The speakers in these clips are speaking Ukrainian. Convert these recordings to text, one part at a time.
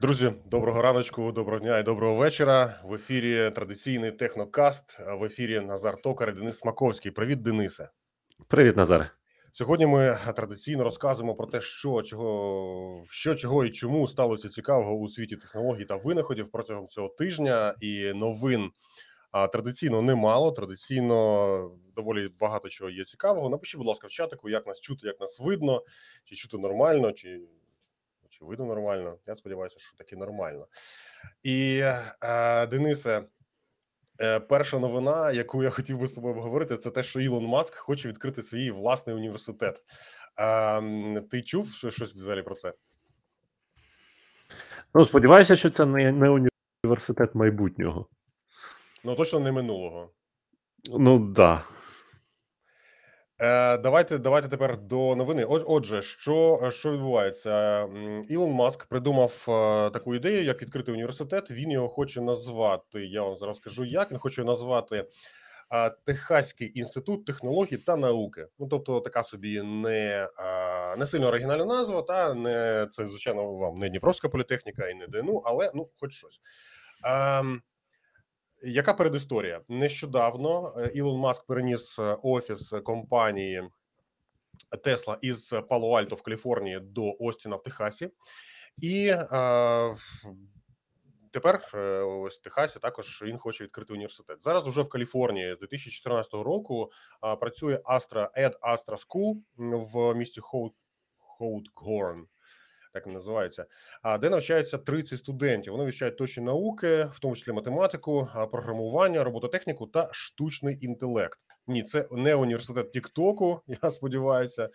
Друзі, доброго раночку, доброго дня і доброго вечора. В ефірі традиційний технокаст. В ефірі Назар Токар і Денис Смаковський. Привіт, Денисе. Привіт, Назаре. Сьогодні ми традиційно розказуємо про те, що чого, що чого і чому сталося цікавого у світі технологій та винаходів протягом цього тижня. І новин а, традиційно немало. Традиційно доволі багато чого є цікавого. Напишіть, будь ласка, в чатику, як нас чути, як нас видно, чи чути нормально, чи чи видно нормально. Я сподіваюся, що таки нормально. І е, Денисе, е, перша новина, яку я хотів би з тобою обговорити, це те, що Ілон Маск хоче відкрити свій власний університет. Е, ти чув щось взагалі про це? Ну, сподіваюся, що це не, не університет майбутнього. Ну, точно не минулого. Ну, так. Да. Е, Давайте давайте тепер до новини. Отже, що що відбувається? Ілон Маск придумав е, таку ідею, як відкрити університет. Він його хоче назвати. Я вам зараз скажу, як він хоче назвати е, Техаський інститут технологій та науки. Ну тобто, така собі не е, не сильно оригінальна назва, та не це звичайно вам не Дніпровська політехніка і не ДНУ, але ну, хоч щось. Ем, яка передісторія? Нещодавно е, Ілон Маск переніс е, офіс компанії Тесла із Пало-Альто в Каліфорнії до Остіна в Техасі, і е, тепер е, ось Техасі також він хоче відкрити університет. Зараз уже в Каліфорнії з 2014 року е, працює Astra Ed Astra School в місті Хоут так називається, а де навчаються 30 студентів. Вони вивчають точні науки, в тому числі математику, програмування, робототехніку та штучний інтелект. Ні, це не університет Тіктоку. Я сподіваюся,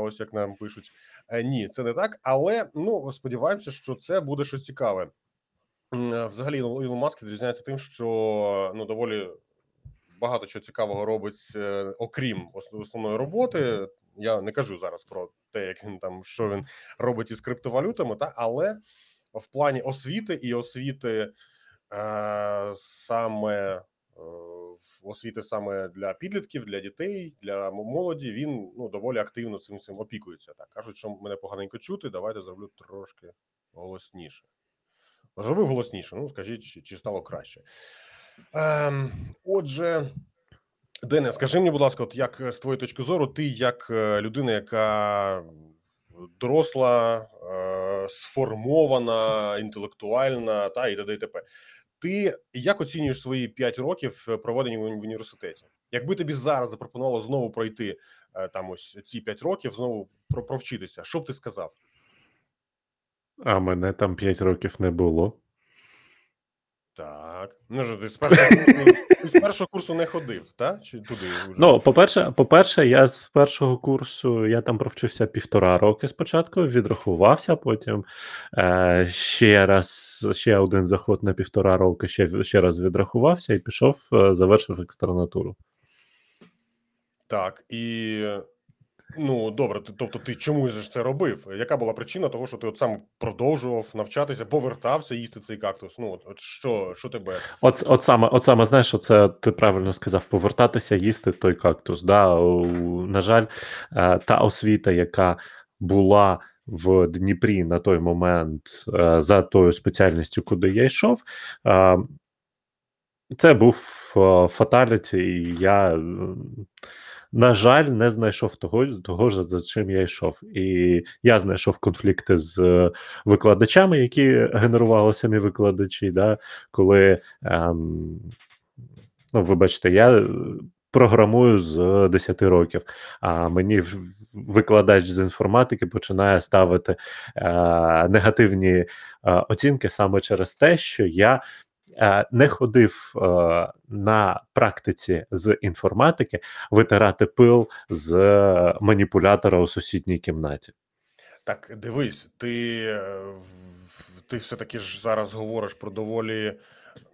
ось як нам пишуть. Е, ні, це не так. Але ну сподіваємося, що це буде щось цікаве. Взагалі, Ілон Маск відрізняється тим, що ну доволі багато чого цікавого робить, е, окрім основної роботи. Я не кажу зараз про те, як він там що він робить із криптовалютами, та але в плані освіти і освіти е, саме е, освіти саме для підлітків, для дітей, для молоді. Він ну доволі активно цим цим опікується. Так кажуть, що мене поганенько чути. Давайте зроблю трошки голосніше. Зробив голосніше. Ну скажіть, чи, стало краще? Ем, Отже. Дене, скажи мені, будь ласка, от як з твоєї точки зору, ти як е, людина, яка доросла, е, сформована, інтелектуальна, та і т.д. і т.п. Ти як оцінюєш свої 5 років е, проведені в університеті? Якби тобі зараз запропонувало знову пройти там ось ці 5 років, знову провчитися, що б ти сказав? А мене там 5 років не було. Так. Ну ж ти з першого курсу, з першого курсу не ходив, так? Чи туди вже? Ну, по-перше, по-перше, я з першого курсу я там провчився півтора роки спочатку, відрахувався, потім е, ще раз, ще один заход на півтора роки, ще ще раз відрахувався і пішов, е, завершив екстранатуру. Так, і Ну добре, ти, тобто, ти чому ж це робив? Яка була причина того, що ти от сам продовжував навчатися, повертався їсти цей кактус? Ну от, от що що тебе? От от саме, от саме знаєш, це ти правильно сказав: повертатися їсти той кактус. Да? На жаль, е, та освіта, яка була в Дніпрі на той момент е, за тою спеціальністю, куди я йшов. Е, це був фаталіті, і я на жаль, не знайшов того, того ж, за чим я йшов. І я знайшов конфлікти з е, викладачами, які генерували самі викладачі. да, Коли, ем, ну, вибачте, я. Програмую з 10 років, а мені викладач з інформатики починає ставити е, негативні е, оцінки саме через те, що я не ходив е, на практиці з інформатики витирати пил з маніпулятора у сусідній кімнаті. Так, дивись, ти е, ти все-таки ж зараз говориш про доволі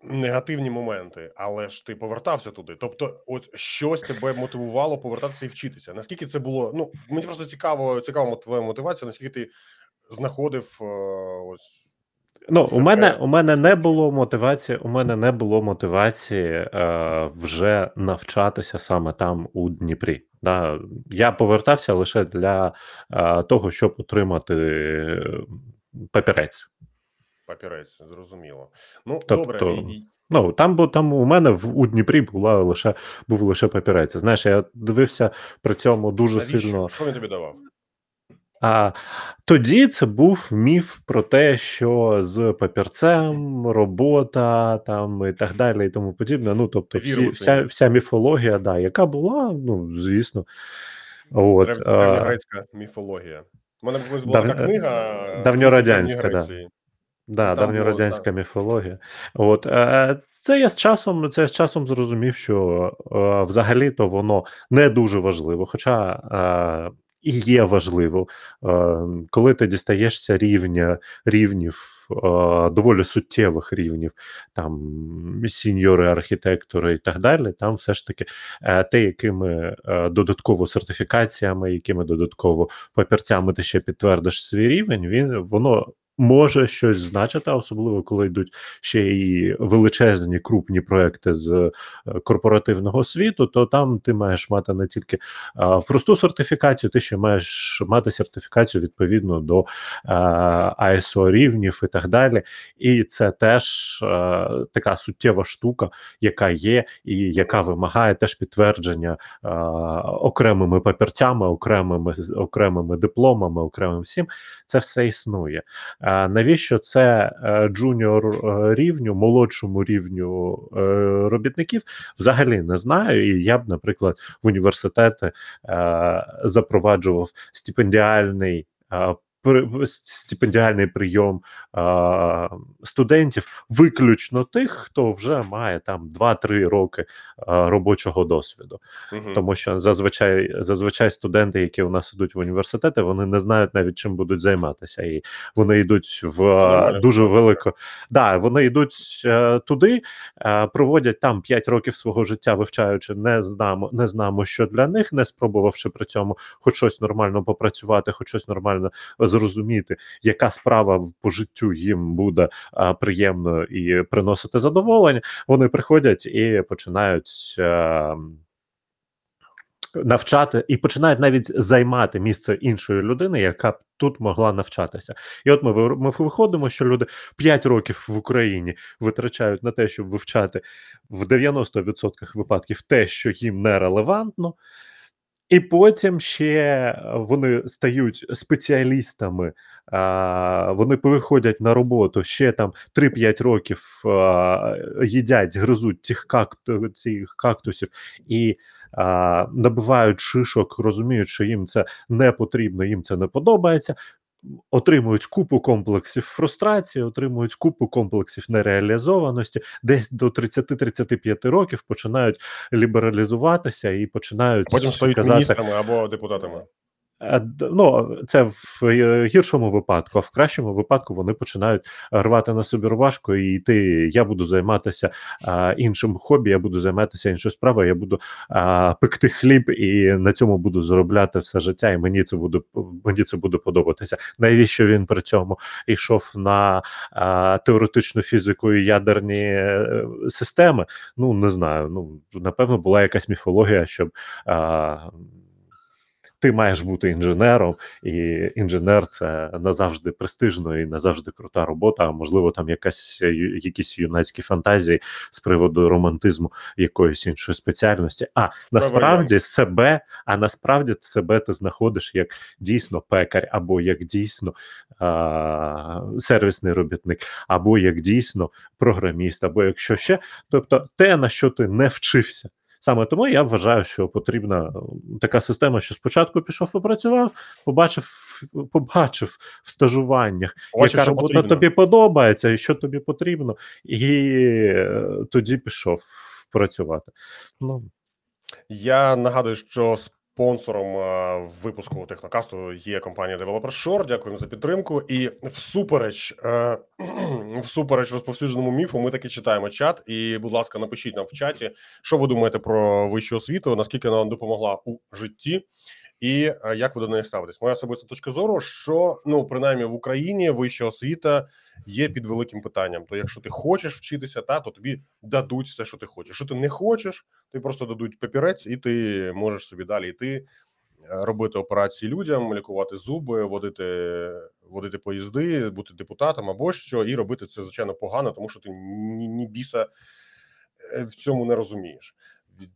негативні моменти, але ж ти повертався туди. Тобто, от щось тебе мотивувало повертатися і вчитися. Наскільки це було? Ну мені просто цікаво, цікава твоя мотивація, наскільки ти знаходив ось Ну, у мене у мене не було мотивації. У мене не було мотивації е, вже навчатися саме там у Дніпрі. Да? Я повертався лише для е, того, щоб отримати папірець. Папірець, зрозуміло. Ну, Тобто, добре. Ну, там, бо там у мене в у Дніпрі була лише був лише папірець. Знаєш, я дивився при цьому дуже Навіщо? сильно. Що він тобі давав? А тоді це був міф про те, що з папірцем робота там і так далі, і тому подібне. Ну, тобто, всі, вся, вся міфологія, да, яка була, ну, звісно. От, Древ... а, міфологія. У мене колись була Дав- така книга е, давньорадянська, да. Да, давньорадянська міфологія. От е, це я з часом, це я з часом зрозумів, що е, взагалі-то воно не дуже важливо, хоча е, і є важливо, е, коли ти дістаєшся рівня рівнів, е, доволі суттєвих рівнів, там сіньори, архітектори і так далі. Там все ж таки е, те, якими додатково сертифікаціями, якими додатково папірцями ти ще підтвердиш свій рівень, він воно може щось значити, особливо коли йдуть ще і величезні крупні проекти з е, корпоративного світу, то там ти маєш мати не тільки е, просту сертифікацію, ти ще маєш мати сертифікацію відповідно до е, ISO рівнів і так далі. І це теж е, така суттєва штука, яка є, і яка вимагає теж підтвердження окремими папірцями, окремими окремими дипломами, окремим всім. Це все існує. Навіщо це е, junior е, рівню, молодшому рівню е, робітників? Взагалі не знаю. І я б, наприклад, в університети запроваджував стипендіальний. Стипендіальний прийом е, студентів виключно тих, хто вже має там 2-3 роки е, робочого досвіду. Мгм. Тому що зазвичай зазвичай студенти, які у нас ідуть в університети, вони не знають навіть чим будуть займатися, і вони йдуть в нормально. дуже велику. Да, вони йдуть е, туди, е, проводять там 5 років свого життя, вивчаючи, не знамо, не знамо, що для них, не спробувавши при цьому хоч щось нормально попрацювати, хоч щось нормально зрозуміти, яка справа по життю їм буде е, приємно і приносити задоволення. Вони приходять і починають. Е, навчати і починають навіть займати місце іншої людини, яка б тут могла навчатися. І от ми, ми виходимо, що люди 5 років в Україні витрачають на те, щоб вивчати в 90% випадків те, що їм нерелевантно. І потім ще вони стають спеціалістами, вони виходять на роботу ще там 3-5 років їдять, гризуть цих, какту, цих кактусів і набивають шишок, розуміють, що їм це не потрібно, їм це не подобається. Отримують купу комплексів фрустрації, отримують купу комплексів нереалізованості, десь до 30-35 років починають лібералізуватися і починають А потім стають казати, міністрами або депутатами. Е, Ну, це в е, гіршому випадку, а в кращому випадку вони починають рвати на собі рубашку і йти. Я буду займатися а, іншим хобі, я буду займатися іншою справою, я буду а, пекти хліб і на цьому буду заробляти все життя, і мені це буде мені це буде подобатися. Навіщо він при цьому йшов на а, теоретичну фізику і ядерні е, системи? Ну не знаю. Ну напевно, була якась міфологія, щоб. А, ти маєш бути інженером, і інженер це назавжди престижно і назавжди крута робота. А можливо, там якась якісь юнацькі фантазії з приводу романтизму якоїсь іншої спеціальності. А насправді себе, а насправді себе ти знаходиш як дійсно пекар, або як дійсно а, сервісний робітник, або як дійсно програміст, або якщо ще. Тобто, те, на що ти не вчився. Саме тому я вважаю, що потрібна е, така система, що спочатку пішов попрацював, побачив, побачив в стажуваннях, Бачив, яка робота потрібно. тобі подобається, і що тобі потрібно, і е, тоді пішов працювати. Ну Я нагадую, що спонсором е, випуску технокасту є компанія Developer Shore. Дякуємо за підтримку. І всупереч, е, всупереч розповсюдженому міфу, ми таки читаємо чат. І, будь ласка, напишіть нам в чаті, що ви думаєте про вищу освіту, наскільки вона допомогла у житті. І е, як ви до неї ставитесь? Моя особиста точка зору, що ну принаймні в Україні вища освіта є під великим питанням. То якщо ти хочеш вчитися, та то тобі дадуть все, що ти хочеш. Що ти не хочеш, тобі просто дадуть папірець, і ти можеш собі далі йти робити операції людям, лікувати зуби, водити водити поїзди, бути депутатом або що, і робити це звичайно погано, тому що ти ні, ні біса е, в цьому не розумієш.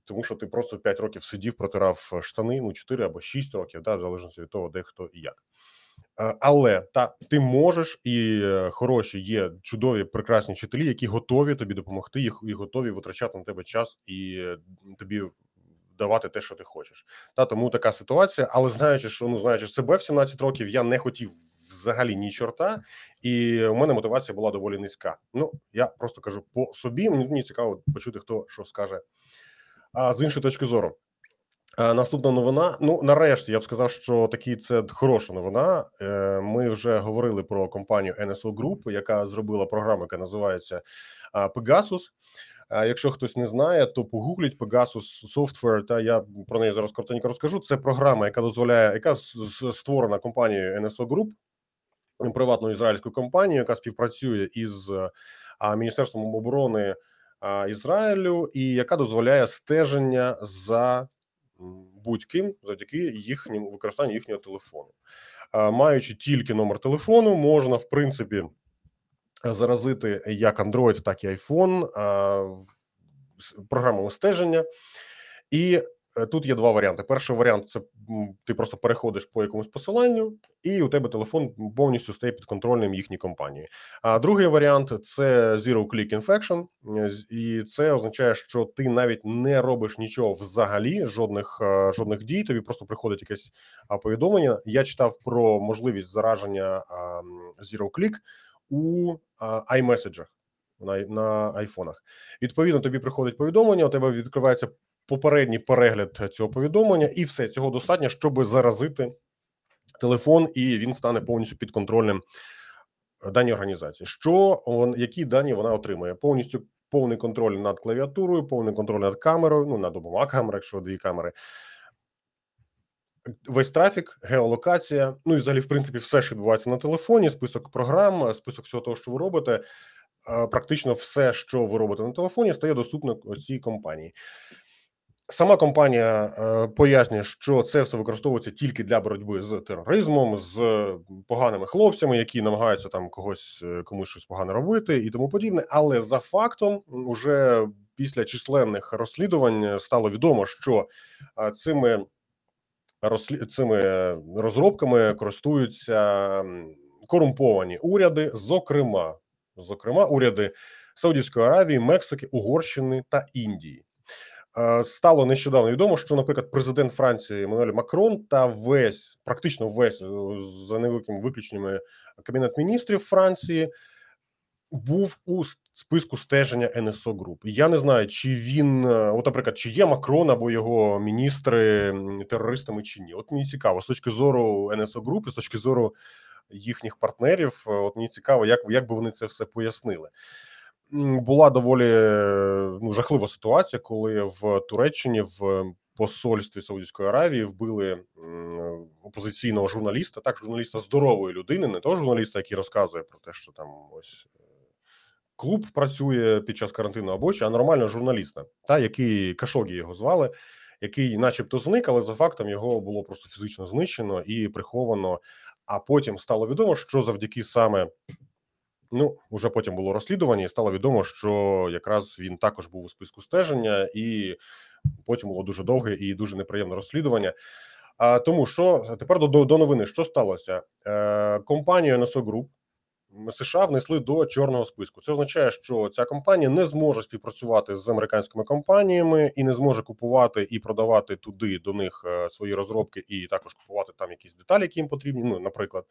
Тому що ти просто 5 років сидів, протирав штани, ну 4 або 6 років, да, в залежності від того, де хто і як. Е, Але та ти можеш, і е, хороші є чудові, прекрасні вчителі, які готові тобі допомогти, їх і готові витрачати на тебе час і е, тобі давати те, що ти хочеш. Та тому така ситуація. Але знаючи, що ну знаючи себе в 17 років, я не хотів взагалі ні чорта, і у мене мотивація була доволі низька. Ну я просто кажу по собі. Мені цікаво почути, хто що скаже. А з іншої точки зору. Е, Наступна новина. Ну нарешті я б сказав, що такі це хороша новина. Е, Ми вже говорили про компанію NSO Group, яка зробила програму, яка називається Pegasus. Якщо хтось не знає, то погугліть Pegasus Software, Та я про неї зараз коротенько розкажу. Це програма, яка дозволяє, яка створена компанією NSO Group, приватною ізраїльською компанією, яка співпрацює із Міністерством оборони Ізраїлю, і яка дозволяє стеження за будь-ким завдяки їхньому використанню їхнього телефону. Маючи тільки номер телефону, можна в принципі заразити як Android, так і iPhone програмами стеження. І тут є два варіанти. Перший варіант це ти просто переходиш по якомусь посиланню, і у тебе телефон повністю стає підконтрольним їхній компанії. А другий варіант це Zero Click Infection, е, і це означає, що ти навіть не робиш нічого взагалі, жодних е, жодних дій. Тобі просто приходить якесь повідомлення. Я читав про можливість зараження Zero Click у iMessage на, на айфонах. Відповідно, тобі приходить повідомлення, у тебе відкривається попередній перегляд цього повідомлення, і все цього достатньо, щоб заразити телефон, і він стане повністю підконтрольним е, даній організації. Що он, які дані вона отримує? Повністю повний контроль над клавіатурою, повний контроль над камерою, ну над обома камерами, якщо дві камери. Весь трафік, геолокація, ну і взагалі, в принципі, все, що відбувається на телефоні, список програм, список всього того, що ви робите. е, Практично все, що ви робите на телефоні, стає доступно цій компанії. Сама компанія е, пояснює, що це все використовується тільки для боротьби з тероризмом, з поганими хлопцями, які намагаються там когось е, комусь щось погане робити і тому подібне. Але за фактом, уже після численних розслідувань стало відомо, що е, цими цими розробками користуються корумповані уряди, зокрема, зокрема, уряди Саудівської Аравії, Мексики, Угорщини та Індії. Е, Стало нещодавно відомо, що, наприклад, президент Франції Еммануель Макрон та весь, практично весь е, за невеликими виключеннями кабінет міністрів Франції був у списку стеження НСО груп. Я не знаю, чи він, е, от, наприклад, чи є Макрон або його міністри терористами чи ні. От мені цікаво, з точки зору НСО груп, і з точки зору їхніх партнерів, от мені цікаво, як, як би вони це все пояснили. Була доволі е, ну, жахлива ситуація, коли в Туреччині в посольстві Саудівської Аравії вбили опозиційного журналіста, так журналіста здорової людини, не того журналіста, який розказує про те, що там ось е, клуб працює під час карантину або що, а нормального журналіста, та який Кашогі його звали, який, начебто, зник, але за фактом його було просто фізично знищено і приховано. А потім стало відомо, що завдяки саме Ну, уже потім було розслідування, і стало відомо, що якраз він також був у списку стеження, і потім було дуже довге і дуже неприємне розслідування. А тому що тепер до, до, новини, що сталося? Е, Компанія NSO Group США внесли до чорного списку. Це означає, що ця компанія не зможе співпрацювати з американськими компаніями і не зможе купувати і продавати туди до них е, свої розробки, і також купувати там якісь деталі, які їм потрібні. Ну, наприклад,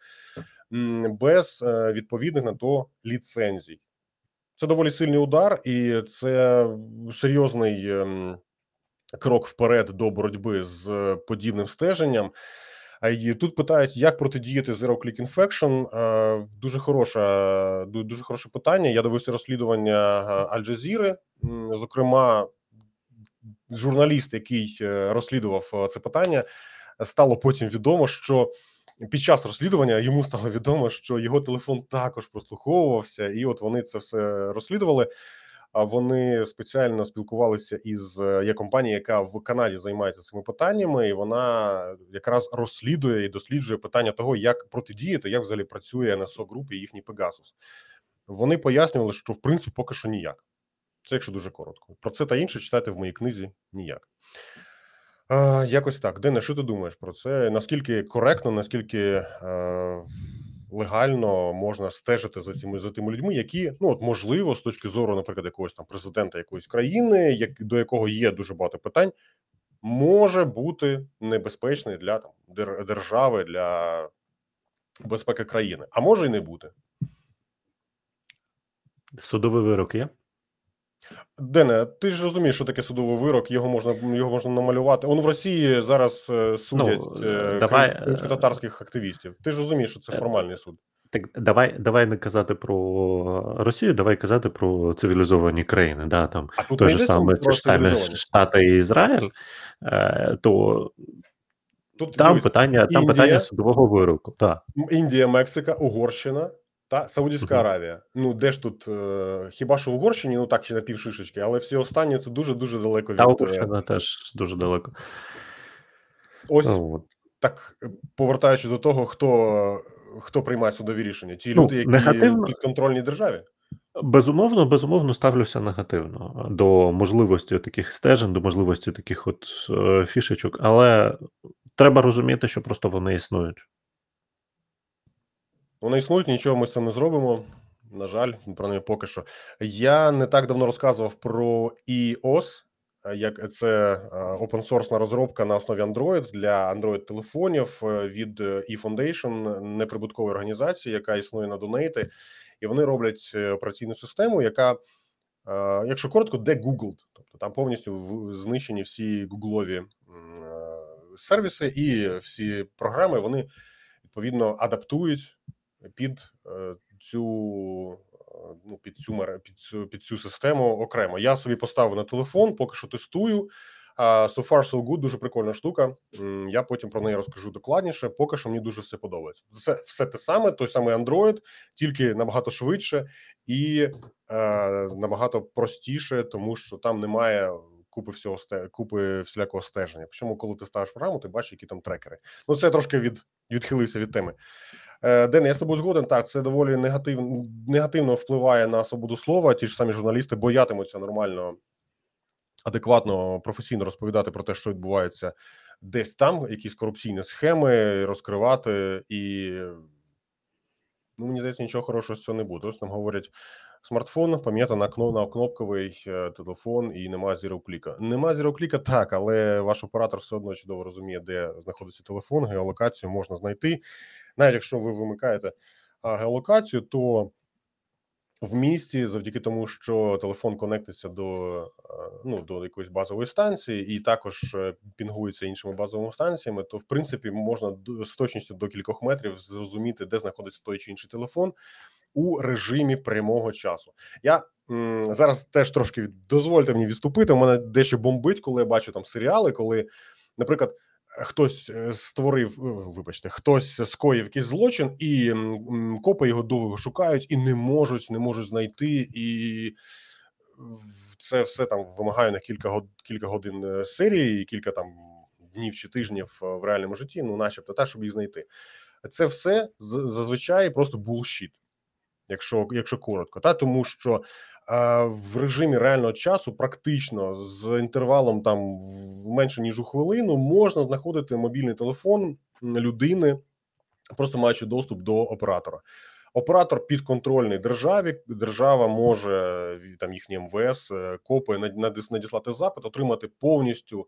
без е, відповідних на то ліцензій. Це доволі сильний удар, і це серйозний ем, крок вперед до боротьби з е, подібним стеженням. А тут питають, як протидіяти Zero Click Infection. Е, Дуже хороша, ду- дуже хороше питання. Я дивився розслідування Аль Джазіри. Зокрема, журналіст, який е, розслідував е, це питання, стало потім відомо, що під час розслідування йому стало відомо, що його телефон також прослуховувався, і от вони це все розслідували. Вони спеціально спілкувалися із е, є компанія, яка в Канаді займається цими питаннями, і вона якраз розслідує і досліджує питання того, як протидіяти, як взагалі працює НСО груп і їхній Пегасус. Вони пояснювали, що в принципі поки що ніяк. Це якщо дуже коротко. Про це та інше читайте в моїй книзі ніяк. А, Якось так. Дене, що ти думаєш про це? Наскільки коректно, наскільки е, легально можна стежити за цими за тими людьми, які ну от можливо, з точки зору, наприклад, якогось там президента якоїсь країни, як до якого є дуже багато питань, може бути небезпечний для там держави, для безпеки країни, а може і не бути. Судовий вирок є? Дене, ти ж розумієш, що таке судовий вирок, його можна його можна намалювати. Он в Росії зараз е, судять Ну, е, давай, крим- кримськотатарських активістів. Ти ж розумієш, що це Е, формальний суд. Так давай, давай не казати про Росію, давай казати про цивілізовані країни. Да, там А тут той же саме. Штати і Ізраїль, е, то Тут там питання, там Індія. питання судового вироку. Так. Індія, Мексика, Угорщина та Саудівська. Аравія. Ну де ж тут е, хіба що в Угорщині, ну так чи на півшишечки, але всі останні це дуже дуже далеко від Та е, Угорщина теж дуже далеко. ось От. так. е, Повертаючись до того, хто хто приймає судові рішення, ті Ну, люди, які негативно- підконтрольні державі. Безумовно, безумовно ставлюся негативно до можливості таких стежень, до можливості таких от е, фішечок, але треба розуміти, що просто вони існують. Вони існують, нічого ми з цим не зробимо. На жаль, про неї поки що. Я не так давно розказував про EOS, е, як це опенсорсна розробка на основі Android для Android телефонів е, від eFoundation, неприбуткової організації, яка існує на Donate, і вони роблять е, операційну систему, яка, е, якщо коротко, дегуглд. Тобто там повністю знищені всі гуглові е, сервіси і всі програми вони відповідно адаптують під е, цю е, ну, під цю мере- під цю під цю систему окремо. Я собі поставив на телефон, поки що тестую. So far, so good, дуже прикольна штука. Я потім про неї розкажу докладніше. Поки що мені дуже все подобається. Це все те саме, той самий Android, тільки набагато швидше і е, набагато простіше, тому що там немає купи всього купи всілякого стеження. Причому, коли ти ставиш програму, ти бачиш, які там трекери. Ну це я трошки від відхилився від теми. Е, Ден, я з тобою згоден. Так, це доволі негативно негативно впливає на свободу слова. Ті ж самі журналісти боятимуться нормально, адекватно, професійно розповідати про те, що відбувається десь там, якісь корупційні схеми розкривати, і ну мені здається, нічого хорошого з цього не буде. Ось там говорять. Смартфон пом'ята на кно на кнопковий е, телефон і нема зірокліка. Нема зірокліка, так, але ваш оператор все одно чудово розуміє, де знаходиться телефон. Геолокацію можна знайти. Навіть якщо ви вимикаєте геолокацію, то в місті, завдяки тому, що телефон конектиться до ну до якоїсь базової станції, і також е, пінгується іншими базовими станціями, то в принципі можна з точністю до кількох метрів зрозуміти, де знаходиться той чи інший телефон у режимі прямого часу. Я м, зараз теж трошки дозвольте мені відступити. У мене дещо бомбить, коли я бачу там серіали, коли, наприклад. Хтось е, створив, е, вибачте, хтось скоїв якийсь злочин, і копи його довго шукають і не можуть, не можуть знайти, і це все там вимагає на кілька кілька годин е, серії, кілька там днів чи тижнів в реальному житті, ну, начебто, та щоб їх знайти. Це все зазвичай просто булшіт, якщо, якщо коротко, та тому що а, в режимі реального часу, практично з інтервалом там в менше ніж у хвилину, можна знаходити мобільний телефон людини, просто маючи доступ до оператора. Оператор підконтрольний державі. Держава може там їхній МВС, е, копи над- надіс- надіслати запит, отримати повністю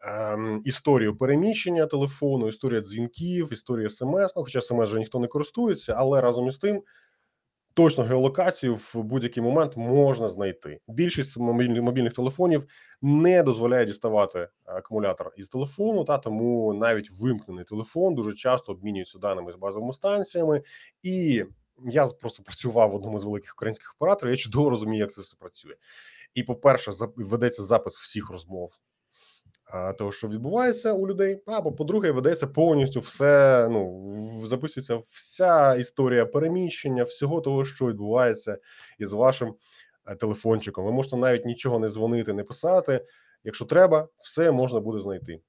ем, історію переміщення телефону, історія дзвінків, історія смс. Ну, хоча смс вже ніхто не користується, але разом із тим точно геолокацію в будь-який момент можна знайти. Більшість мобільних, телефонів не дозволяє діставати акумулятор із телефону, та тому навіть вимкнений телефон дуже часто обмінюється даними з базовими станціями. І я просто працював в одному з великих українських операторів. Я чудово розумію, як це все працює. І, по-перше, зап- ведеться запис всіх розмов. Того, що відбувається у людей, або по-друге, ведеться повністю все. Ну записується вся історія переміщення, всього того, що відбувається із вашим е, телефончиком. Ви можете навіть нічого не дзвонити, не писати. Якщо треба, все можна буде знайти.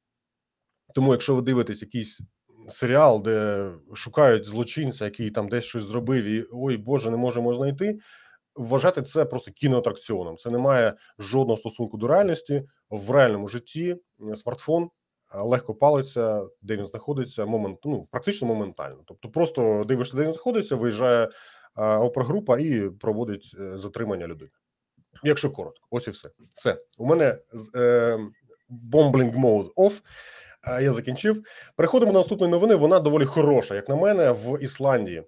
Тому, якщо ви дивитесь якийсь серіал, де шукають злочинця, який там десь щось зробив, і ой Боже, не можемо знайти. Вважати це просто кіноатракціоном. Це не має жодного стосунку до реальності в реальному житті. Смартфон легко палиться, де він знаходиться, момент ну практично моментально. Тобто, просто дивишся, де він знаходиться, виїжджає опергрупа і проводить е, затримання людини. Якщо коротко, ось і все. Все у мене е, bombling mode off. Я закінчив. Переходимо до наступної новини. Вона доволі хороша, як на мене, в Ісландії.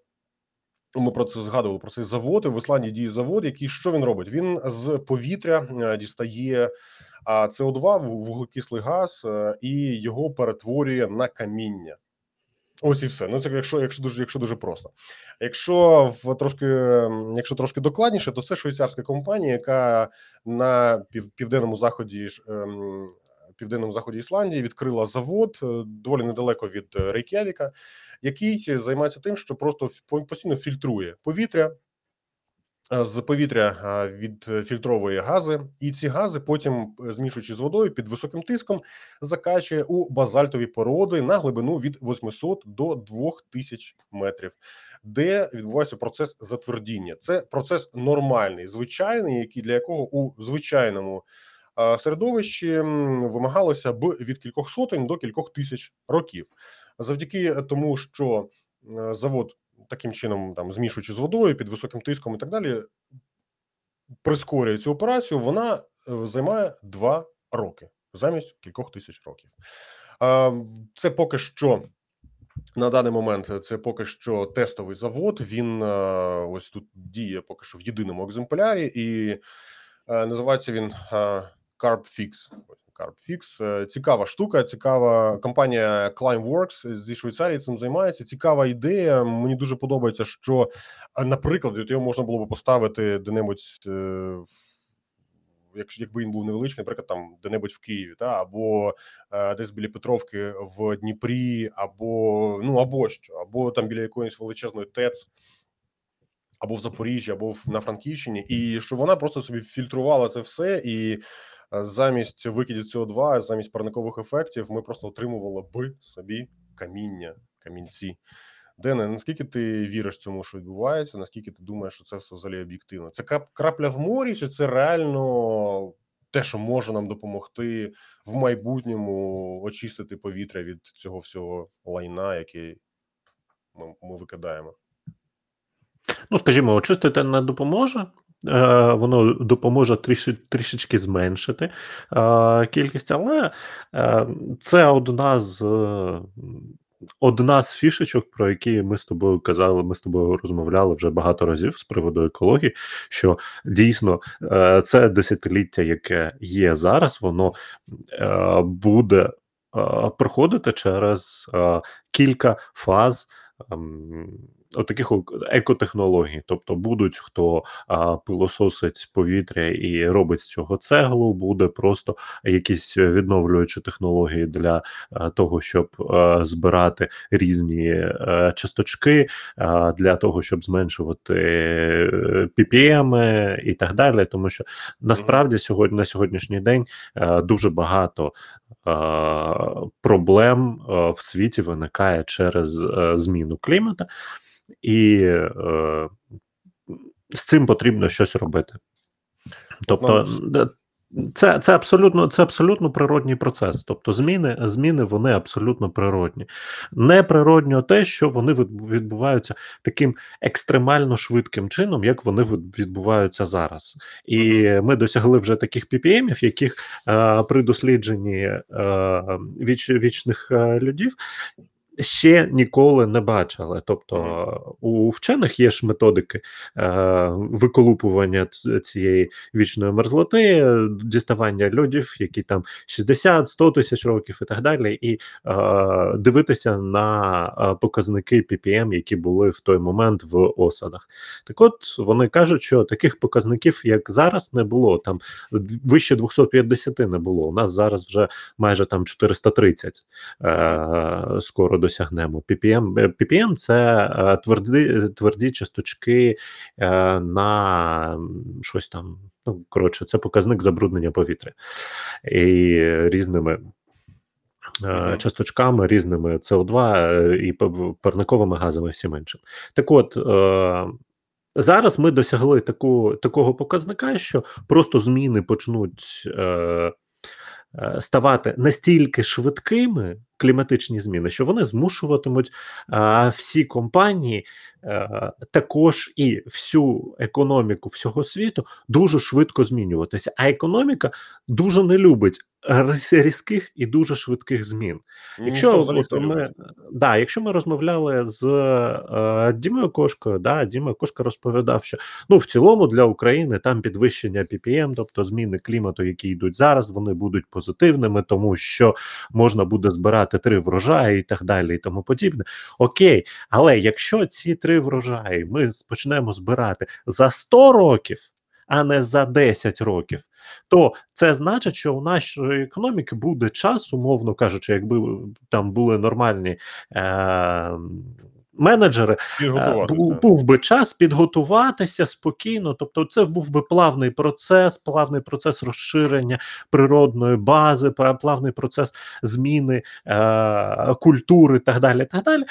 Ми про це згадували про цей завод. В Ісландії діє завод, який що він робить? Він з повітря е, дістає СО2, вуглекислий газ, е, і його перетворює на каміння. Ось і все. Ну це якщо якщо дуже якщо дуже просто. Якщо в трошки якщо трошки докладніше, то це швейцарська компанія, яка на пів, південному заході ем, південному заході Ісландії відкрила завод е, доволі недалеко від е, Рейк'явіка, який займається тим, що просто постійно фільтрує повітря. Е, з повітря відфільтровує гази, і ці гази потім, змішуючи з водою під високим тиском, закачує у базальтові породи на глибину від 800 до 2000 метрів, де відбувається процес затвердіння. Це процес нормальний, звичайний, який для якого у звичайному середовищі вимагалося б від кількох сотень до кількох тисяч років, завдяки тому, що е, завод таким чином, там змішуючи з водою під високим тиском і так далі, прискорює цю операцію. Вона е, займає два роки замість кількох тисяч років. Це поки що. На даний момент це поки що тестовий завод. Він е, ось тут діє поки що в єдиному екземплярі, і називається він CarbFix. CarbFix. Е, цікава штука, цікава компанія Climeworks зі Швейцарії цим займається. Цікава ідея. Мені дуже подобається, що, наприклад, його можна було би поставити де-небудь е, Якщо якби він був невеличкий, наприклад, там де-небудь в Києві, та або е, десь біля Петровки в Дніпрі, або ну або що, або там біля якоїсь величезної ТЕЦ, або в Запоріжжі, або в, на Франківщині, і що вона просто собі фільтрувала це все і замість викидів СО2, замість парникових ефектів, ми просто отримували би собі каміння, камінці. Дене, наскільки ти віриш цьому, що відбувається? Наскільки ти думаєш, що це все взагалі об'єктивно? Це крапля в морі, чи це реально те, що може нам допомогти в майбутньому очистити повітря від цього всього лайна, яке ми, ми викидаємо? Ну, скажімо, очистити не допоможе. Е, воно допоможе трішки, трішечки зменшити е, кількість, але е, це одна з. Одна з фішечок, про які ми з тобою казали, ми з тобою розмовляли вже багато разів з приводу екології, що дійсно це десятиліття, яке є зараз, воно буде проходити через кілька фаз ем, отаких екотехнологій, тобто будуть хто а, пилососить повітря і робить з цього цеглу, буде просто якісь відновлюючі технології для а, того, щоб а, збирати різні а, часточки, а, для того, щоб зменшувати PPM е, і так далі. Тому що насправді сьогодні на сьогоднішній день а, дуже багато. Проблем в світі виникає через е, зміну клімата, і е, з цим потрібно щось робити. Тобто, це це абсолютно це абсолютно природній процес. Тобто, зміни зміни вони абсолютно природні. Неприродньо те, що вони відбуваються таким екстремально швидким чином, як вони відбуваються зараз. І ми досягли вже таких PPM, яких е, при дослідженні е, віч, вічних е, людів ще ніколи не бачили. Тобто у вчених є ж методики е, виколупування цієї вічної мерзлоти, діставання льодів, які там 60-100 тисяч років і так далі, і е, дивитися на е, показники PPM, які були в той момент в осадах. Так от вони кажуть, що таких показників, як зараз, не було. Там вище 250 не було. У нас зараз вже майже там 430 е, скоро до досягнемо. PPM PPM – це тверді тверді часточки на щось там. Ну коротше, це показник забруднення повітря і різними. Часточками різними СО2 і парниковими газами всім іншим. Так от зараз ми досягли таку, такого показника, що просто зміни почнуть Е, ставати настільки швидкими кліматичні зміни, що вони змушуватимуть а, всі компанії, а, е, також і всю економіку всього світу дуже швидко змінюватися. А економіка дуже не любить різких і дуже швидких змін. Якщо от ми да, якщо ми розмовляли з е, Дімою Кошкою, да, Діма Кошка розповідав, що ну в цілому для України там підвищення PPM, тобто зміни клімату, які йдуть зараз, вони будуть позитивними, тому що можна буде збирати три врожаї і так далі, і тому подібне. Окей, але якщо ці три врожаї ми почнемо збирати за 100 років а не за 10 років, то це значить, що у нашої економіки буде час, умовно кажучи, якби там були нормальні. Е- Менеджери е, був, був би час підготуватися спокійно, тобто це був би плавний процес, плавний процес розширення природної бази, плавний процес зміни е, культури, так далі. так далі.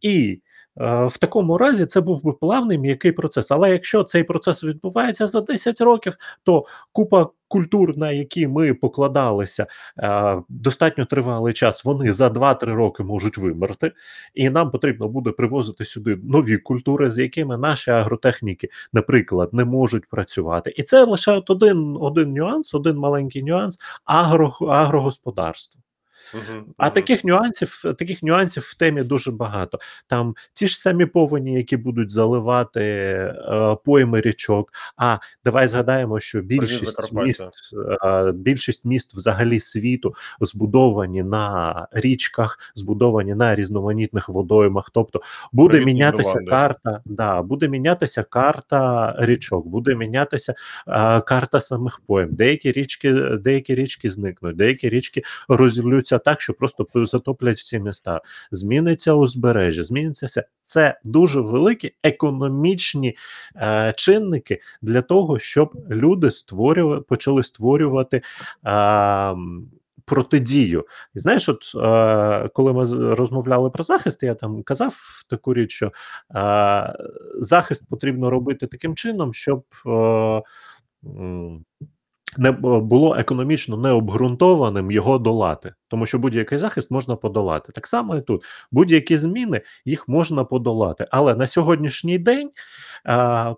І в такому разі це був би плавний м'який процес. Але якщо цей процес відбувається за 10 років, то купа культур, на які ми покладалися е, достатньо тривалий час, вони за 2-3 роки можуть вимерти, і нам потрібно буде привозити сюди нові культури, з якими наші агротехніки, наприклад, не можуть працювати. І це лише от один один нюанс, один маленький нюанс агро, агрогосподарства. Угу, а таких нюансів таких нюансів в темі дуже багато. Там ті ж самі повені, які будуть заливати е, пойми річок. А давай згадаємо, що більшість міст е, більшість міст взагалі світу збудовані на річках, збудовані на різноманітних водоймах. Тобто буде Привіт, мінятися Мілан, карта, да, буде мінятися карта річок, буде мінятися е, карта самих поєм. Деякі річки, деякі річки зникнуть, деякі річки так, що просто затоплять всі міста. Зміниться узбережжя, зміниться все. Це дуже великі економічні е, чинники для того, щоб люди створювали, почали створювати. Е, Протидію, і знаєш, от е, коли ми розмовляли про захист, я там казав таку річ, що е, захист потрібно робити таким чином, щоб е, не було економічно необґрунтованим його долати, тому що будь-який захист можна подолати. Так само і тут будь-які зміни їх можна подолати. Але на сьогоднішній день а,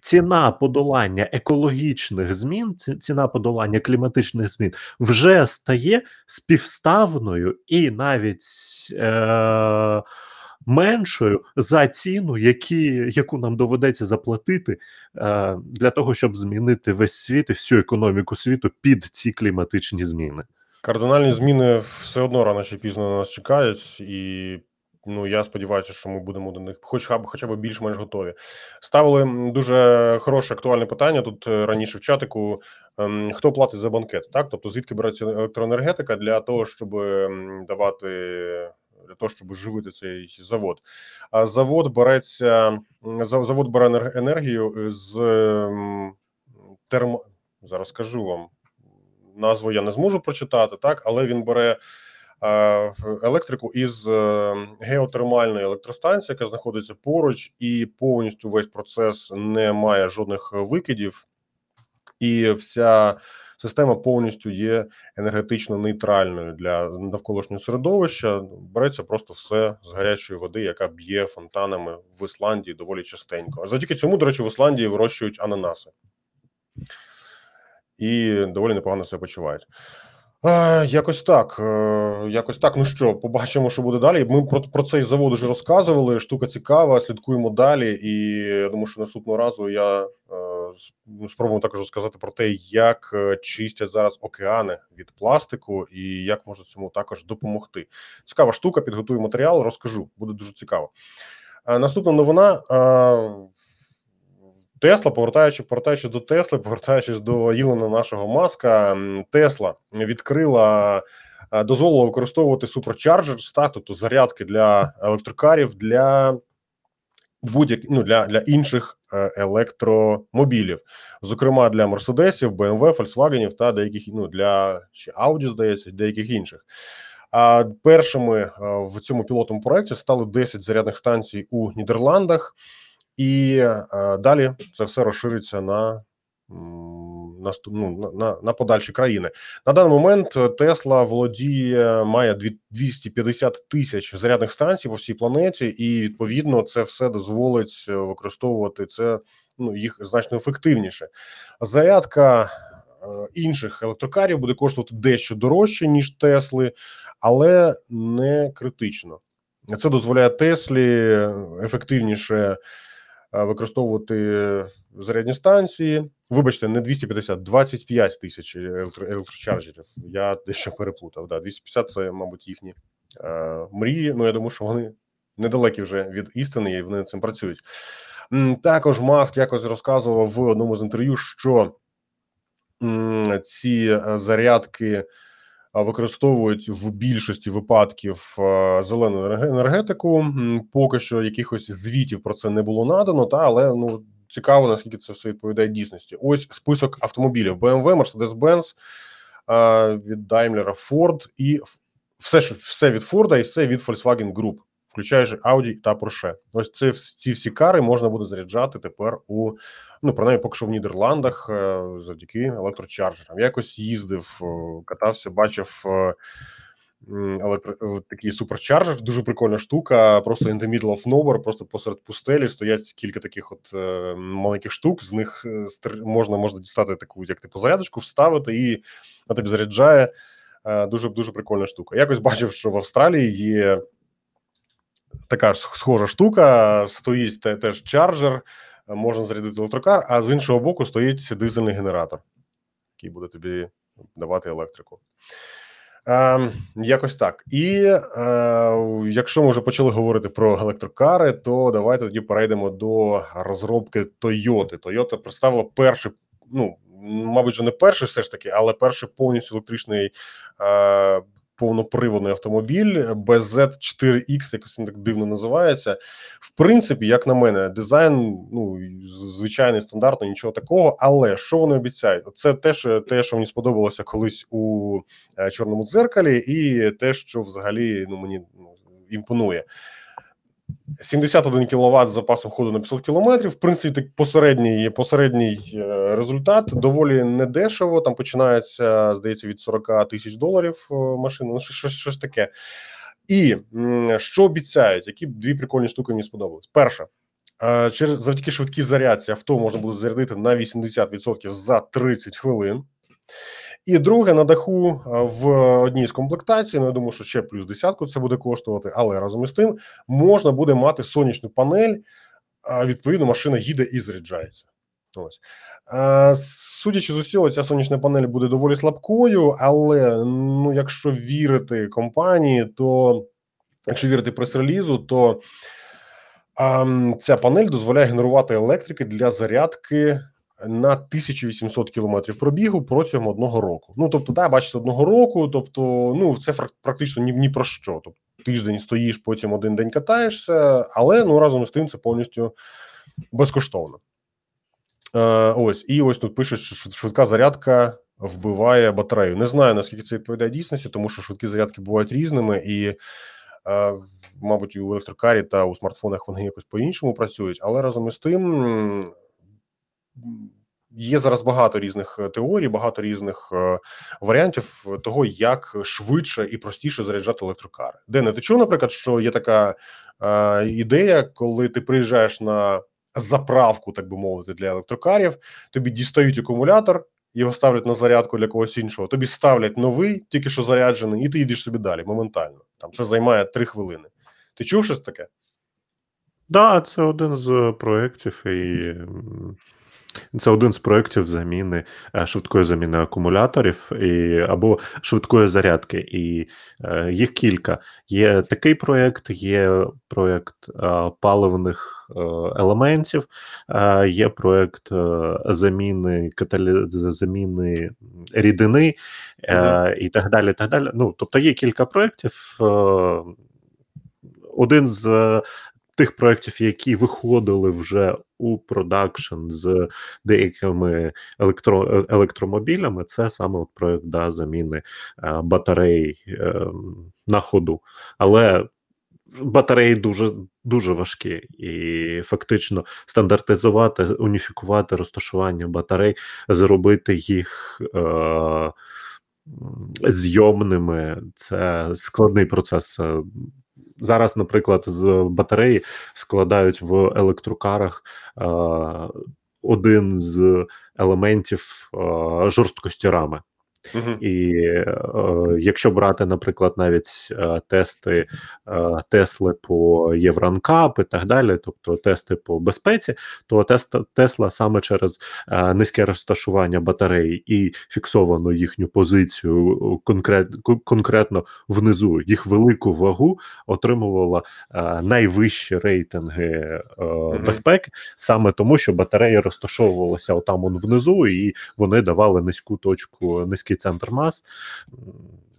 ціна подолання екологічних змін, ціна подолання кліматичних змін вже стає співставною і навіть. Е, меншою за ціну, які, яку нам доведеться заплатити е, для того, щоб змінити весь світ і всю економіку світу під ці кліматичні зміни. Кардинальні зміни все одно рано чи пізно на нас чекають, і ну я сподіваюся, що ми будемо до них, хоч хоча б більш-менш готові. Ставили дуже хороше актуальне питання тут е, раніше в чатику. Ем, хто платить за банкет? Так, тобто звідки береться електроенергетика для того, щоб давати для того, щоб живити цей завод. А завод береться завод бере енергію з терм. Зараз скажу вам назву. Я не зможу прочитати так, але він бере. Електрику із е, геотермальної електростанції, яка знаходиться поруч, і повністю весь процес не має жодних викидів, і вся система повністю є енергетично нейтральною для навколишнього середовища. Береться просто все з гарячої води, яка б'є фонтанами в Ісландії доволі частенько. А завдяки цьому, до речі, в Ісландії вирощують ананаси і доволі непогано себе почувають. Е, якось так. Е, якось так. Ну що, побачимо, що буде далі. Ми про про цей завод вже розказували. Штука цікава, слідкуємо далі. І я думаю, що наступного разу я е, спробую також розказати про те, як чистять зараз океани від пластику і як може цьому також допомогти. Цікава штука. Підготую матеріал, розкажу. Буде дуже цікаво. Наступна новина. Тесла, повертаючи повертаючись до Тесли, повертаючись до Ілона нашого маска, Тесла відкрила е, дозволило використовувати суперчарджерс, та тобто зарядки для електрокарів для будь-як ну, для, для інших е, електромобілів, зокрема для Мерседесів, BMW, Volkswagen та деяких ну для ще Audi, здається, деяких інших. А першими е, в цьому пілотному проєкті стали 10 зарядних станцій у Нідерландах, і е, далі це все розшириться на на, ну, на, на подальші країни. На даний момент Тесла володіє, має 250 тисяч зарядних станцій по всій планеті, і відповідно це все дозволить використовувати це ну їх значно ефективніше. Зарядка е, інших електрокарів буде коштувати дещо дорожче ніж Тесли, але не критично. Це дозволяє Теслі ефективніше е, використовувати зарядні станції. Вибачте, не 250, 25 тисяч електро електрочарджерів. Я дещо переплутав. Да, 250 це, мабуть, їхні е, мрії. Ну я думаю, що вони недалекі вже від істини, і вони над цим працюють. Також Маск якось розказував в одному з інтерв'ю, що ці е, зарядки е, використовують в більшості випадків е, зелену енергетику. Поки що якихось звітів про це не було надано, та але ну цікаво, наскільки це все відповідає дійсності. Ось список автомобілів: BMW, Mercedes-Benz, від Daimler, Ford і все, що все від Ford і все від Volkswagen Group, включаючи Audi та Porsche. Ось це ці всі кари можна буде заряджати тепер у ну принаймні поки що в Нідерландах е, завдяки електрочарджерам. Якось їздив, катався, бачив. Е, електро такий суперчарджер, дуже прикольна штука. Просто in the middle of nowhere, просто посеред пустелі стоять кілька таких от е, маленьких штук. З них е, можна можна дістати таку, як типу зарядочку, вставити і на тобі заряджає. Е, дуже дуже прикольна штука. Якось бачив, що в Австралії є така ж схожа штука. Стоїть теж чарджер, можна зарядити електрокар, а з іншого боку стоїть дизельний генератор, який буде тобі давати електрику. Е, Якось так. І е, якщо ми вже почали говорити про електрокари, то давайте тоді перейдемо до розробки Toyota. Toyota представила перший, ну мабуть, вже не перший, все ж таки, але перший повністю електричний е, повноприводний автомобіль BZ4X, якось він так дивно називається. В принципі, як на мене, дизайн ну звичайний стандартний, нічого такого. Але що вони обіцяють? Це те, що те, що мені сподобалося колись у е, чорному дзеркалі, і те, що взагалі ну мені ну, імпонує. 71 кВт з запасом ходу на 500 км. В принципі, так посередній посередній е, результат доволі недешево. Там починається, здається, від 40 тисяч доларів е, машина. Ну, щось, щось таке. І що обіцяють? Які дві прикольні штуки мені сподобались? Перша. Е, через завдяки швидкій зарядці авто можна буде зарядити на 80% за 30 хвилин. І друге на даху в одній з комплектацій. Ну я думаю, що ще плюс десятку це буде коштувати, але разом із тим можна буде мати сонячну панель. Відповідно, машина їде і заряджається. Ось судячи з усього, ця сонячна панель буде доволі слабкою, але ну, якщо вірити компанії, то якщо вірити прес-релізу, то а, ця панель дозволяє генерувати електрики для зарядки на 1800 кілометрів пробігу протягом одного року. Ну тобто, да, бачите, одного року, тобто, ну це практично ні, ні про що. Тобто тиждень стоїш, потім один день катаєшся, але ну разом з тим це повністю безкоштовно. Е, Ось і ось тут пишуть, що швидка зарядка вбиває батарею. Не знаю наскільки це відповідає дійсності, тому що швидкі зарядки бувають різними і. Е, мабуть, і у електрокарі та у смартфонах вони якось по іншому працюють, але разом із тим Є зараз багато різних е, теорій, багато різних е, варіантів того, як швидше і простіше заряджати електрокари. Де ти чув, наприклад, що є така е, ідея, коли ти приїжджаєш на заправку, так би мовити, для електрокарів, тобі дістають акумулятор, його ставлять на зарядку для когось іншого. Тобі ставлять новий, тільки що заряджений, і ти йдеш собі далі моментально. Там це займає три хвилини. Ти чув щось таке? Да, це один з проєктів, і це один з проєктів заміни е, швидкої заміни акумуляторів і, або швидкої зарядки. І е, їх кілька. Є такий проєкт, є проєкт е, паливних е, елементів, е, є проєкт е, заміни каталі... заміни рідини е, і так далі. так далі. Ну, Тобто є кілька проєктів. Один з тих проєктів, які виходили вже у продакшн з деякими електро, електромобілями, це саме от проєкт да, заміни е, батарей е, на ходу. Але батареї дуже дуже важкі, і фактично стандартизувати, уніфікувати розташування батарей, зробити їх. Е, Зйомними це складний процес. Зараз, наприклад, з батареї складають в електрокарах е, один з елементів е, жорсткості рами. І е, якщо брати, наприклад, навіть е, тести е, Тесли по Євранкап і так далі, тобто тести по безпеці, то тест Тесла саме через е, низьке розташування батареї і фіксовану їхню позицію конкрет, конкретно внизу їх велику вагу отримувала е, найвищі рейтинги угу. безпеки, саме тому, що батареї розташовувалися отам он внизу, і вони давали низьку точку, низький великий центр мас.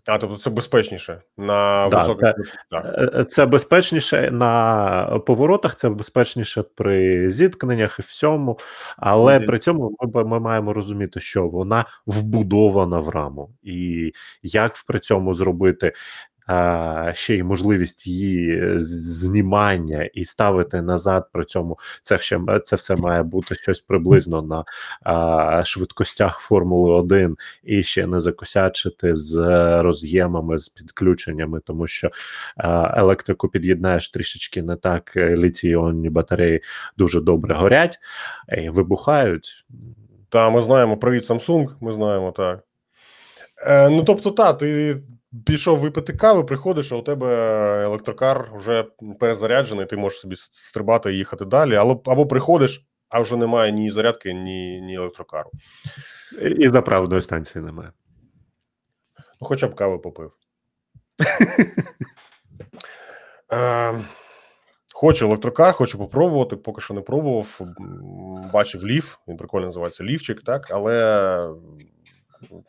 А, тобто це безпечніше на да, високих це, е, е, це безпечніше на поворотах, це безпечніше при зіткненнях і всьому, але mm-hmm. при цьому ми ми маємо розуміти, що вона вбудована в раму, і як при цьому зробити ще й можливість її е, знімання і ставити назад. При цьому це ще це все має бути щось приблизно на швидкостях Формули 1 і ще не закосячити з роз'ємами, з підключеннями, тому що електрику під'єднаєш трішечки не так. Е, літій батареї дуже добре горять вибухають. Та ми знаємо привіт, Samsung, Ми знаємо так. Е, Ну тобто, та ти пішов випити кави, приходиш, а у тебе електрокар вже перезаряджений, ти можеш собі стрибати і їхати далі. Або, або приходиш, а вже немає ні зарядки, ні ні електрокару. І заправної станції немає. Ну, хоча б кави попив. Е, хочу електрокар, хочу попробувати, поки що не пробував. Бачив лів, він прикольно називається лівчик, так, але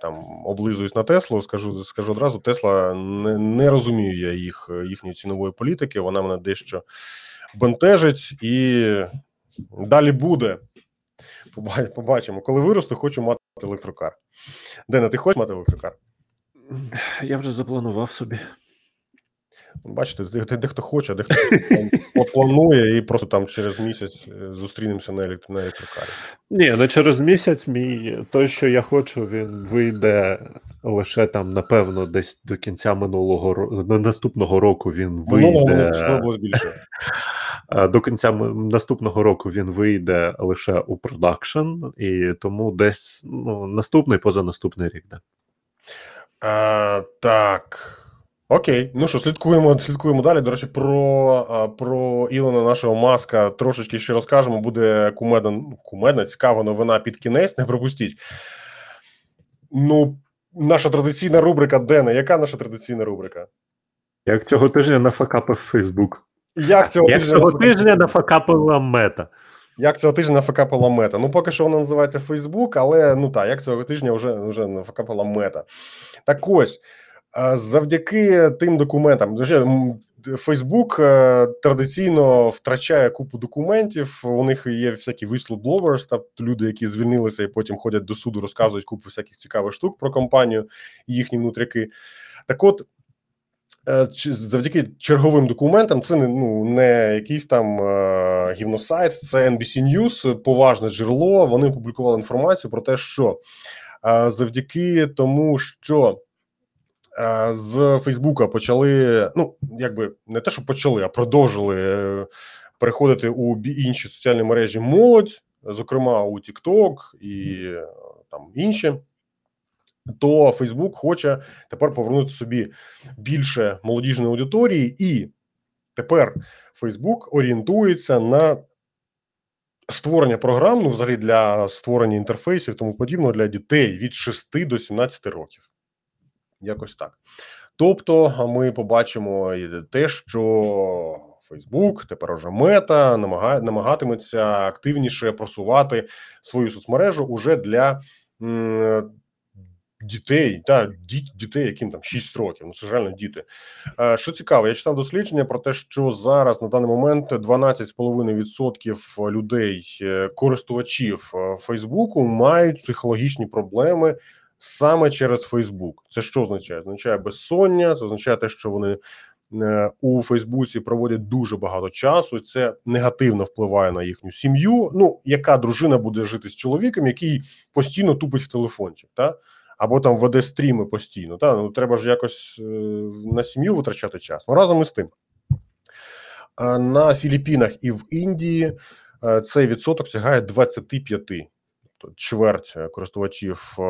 там облизуюсь на Теслу, скажу скажу одразу, Тесла не не розумію я їх їхньої цінової політики. Вона мене дещо бентежить і далі буде. Побачимо. Коли виросту, хочу мати електрокар. Дена, ти хочеш мати електрокар? Я вже запланував собі. Бачите, дехто хоче, дехто планує і просто там через місяць е, зустрінемося на електрокарі. Ні, не через місяць. Мій той, що я хочу, він вийде лише там, напевно, десь до кінця минулого року. Наступного року він вийде. більше. До кінця наступного року він вийде лише у продакшн, і тому десь ну, наступний позанаступний рік. Да. А, Так. Окей, ну що, слідкуємо слідкуємо далі. До речі, про про Ілона нашого маска трошечки ще розкажемо. Буде кумедна, ну, кумедна, цікава новина під кінець. Не пропустіть. Ну, наша традиційна рубрика Дене. Яка наша традиційна рубрика? Як цього тижня нафакапив Фейсбук. Як цього Як тижня цього тижня нафакапила мета. Як цього тижня нафакапила мета? Ну, поки що вона називається Фейсбук, але ну так, як цього тижня вже вже нафакапила мета. Так ось. Завдяки тим документам, Фейсбук е, традиційно втрачає купу документів. У них є всякі whistleblowers, тобто люди, які звільнилися і потім ходять до суду, розказують купу всяких цікавих штук про компанію і їхні внутряки. Так, от е, завдяки черговим документам, це не ну не якийсь там е, гівносайт, це NBC News, поважне джерело. Вони опублікували інформацію про те, що завдяки тому, що з Фейсбука почали, ну якби не те, що почали, а продовжили е, переходити у інші соціальні мережі молодь, зокрема у TikTok і е, там інші. То Фейсбук хоче тепер повернути собі більше молодіжної аудиторії, і тепер Facebook орієнтується на створення програм, ну, взагалі для створення інтерфейсів, тому подібного для дітей від 6 до 17 років. Якось так. Тобто, ми побачимо те, що Facebook, тепер уже мета, намагає, намагатиметься активніше просувати свою соцмережу уже для дітей, та дітей, яким там 6 років. Ну це реально діти. Що цікаво, я читав дослідження про те, що зараз на даний момент 12,5% людей, е, користувачів е, Фейсбуку, мають психологічні проблеми. Саме через Фейсбук, це що означає? Означає безсоння, це означає те, що вони у Фейсбуці проводять дуже багато часу. Це негативно впливає на їхню сім'ю. Ну яка дружина буде жити з чоловіком, який постійно тупить в телефончик, та або там веде стріми постійно. Та ну треба ж якось е, на сім'ю витрачати час. Ну разом із тим на Філіппінах і в Індії е, цей відсоток сягає 25. Тобто чверть користувачів е,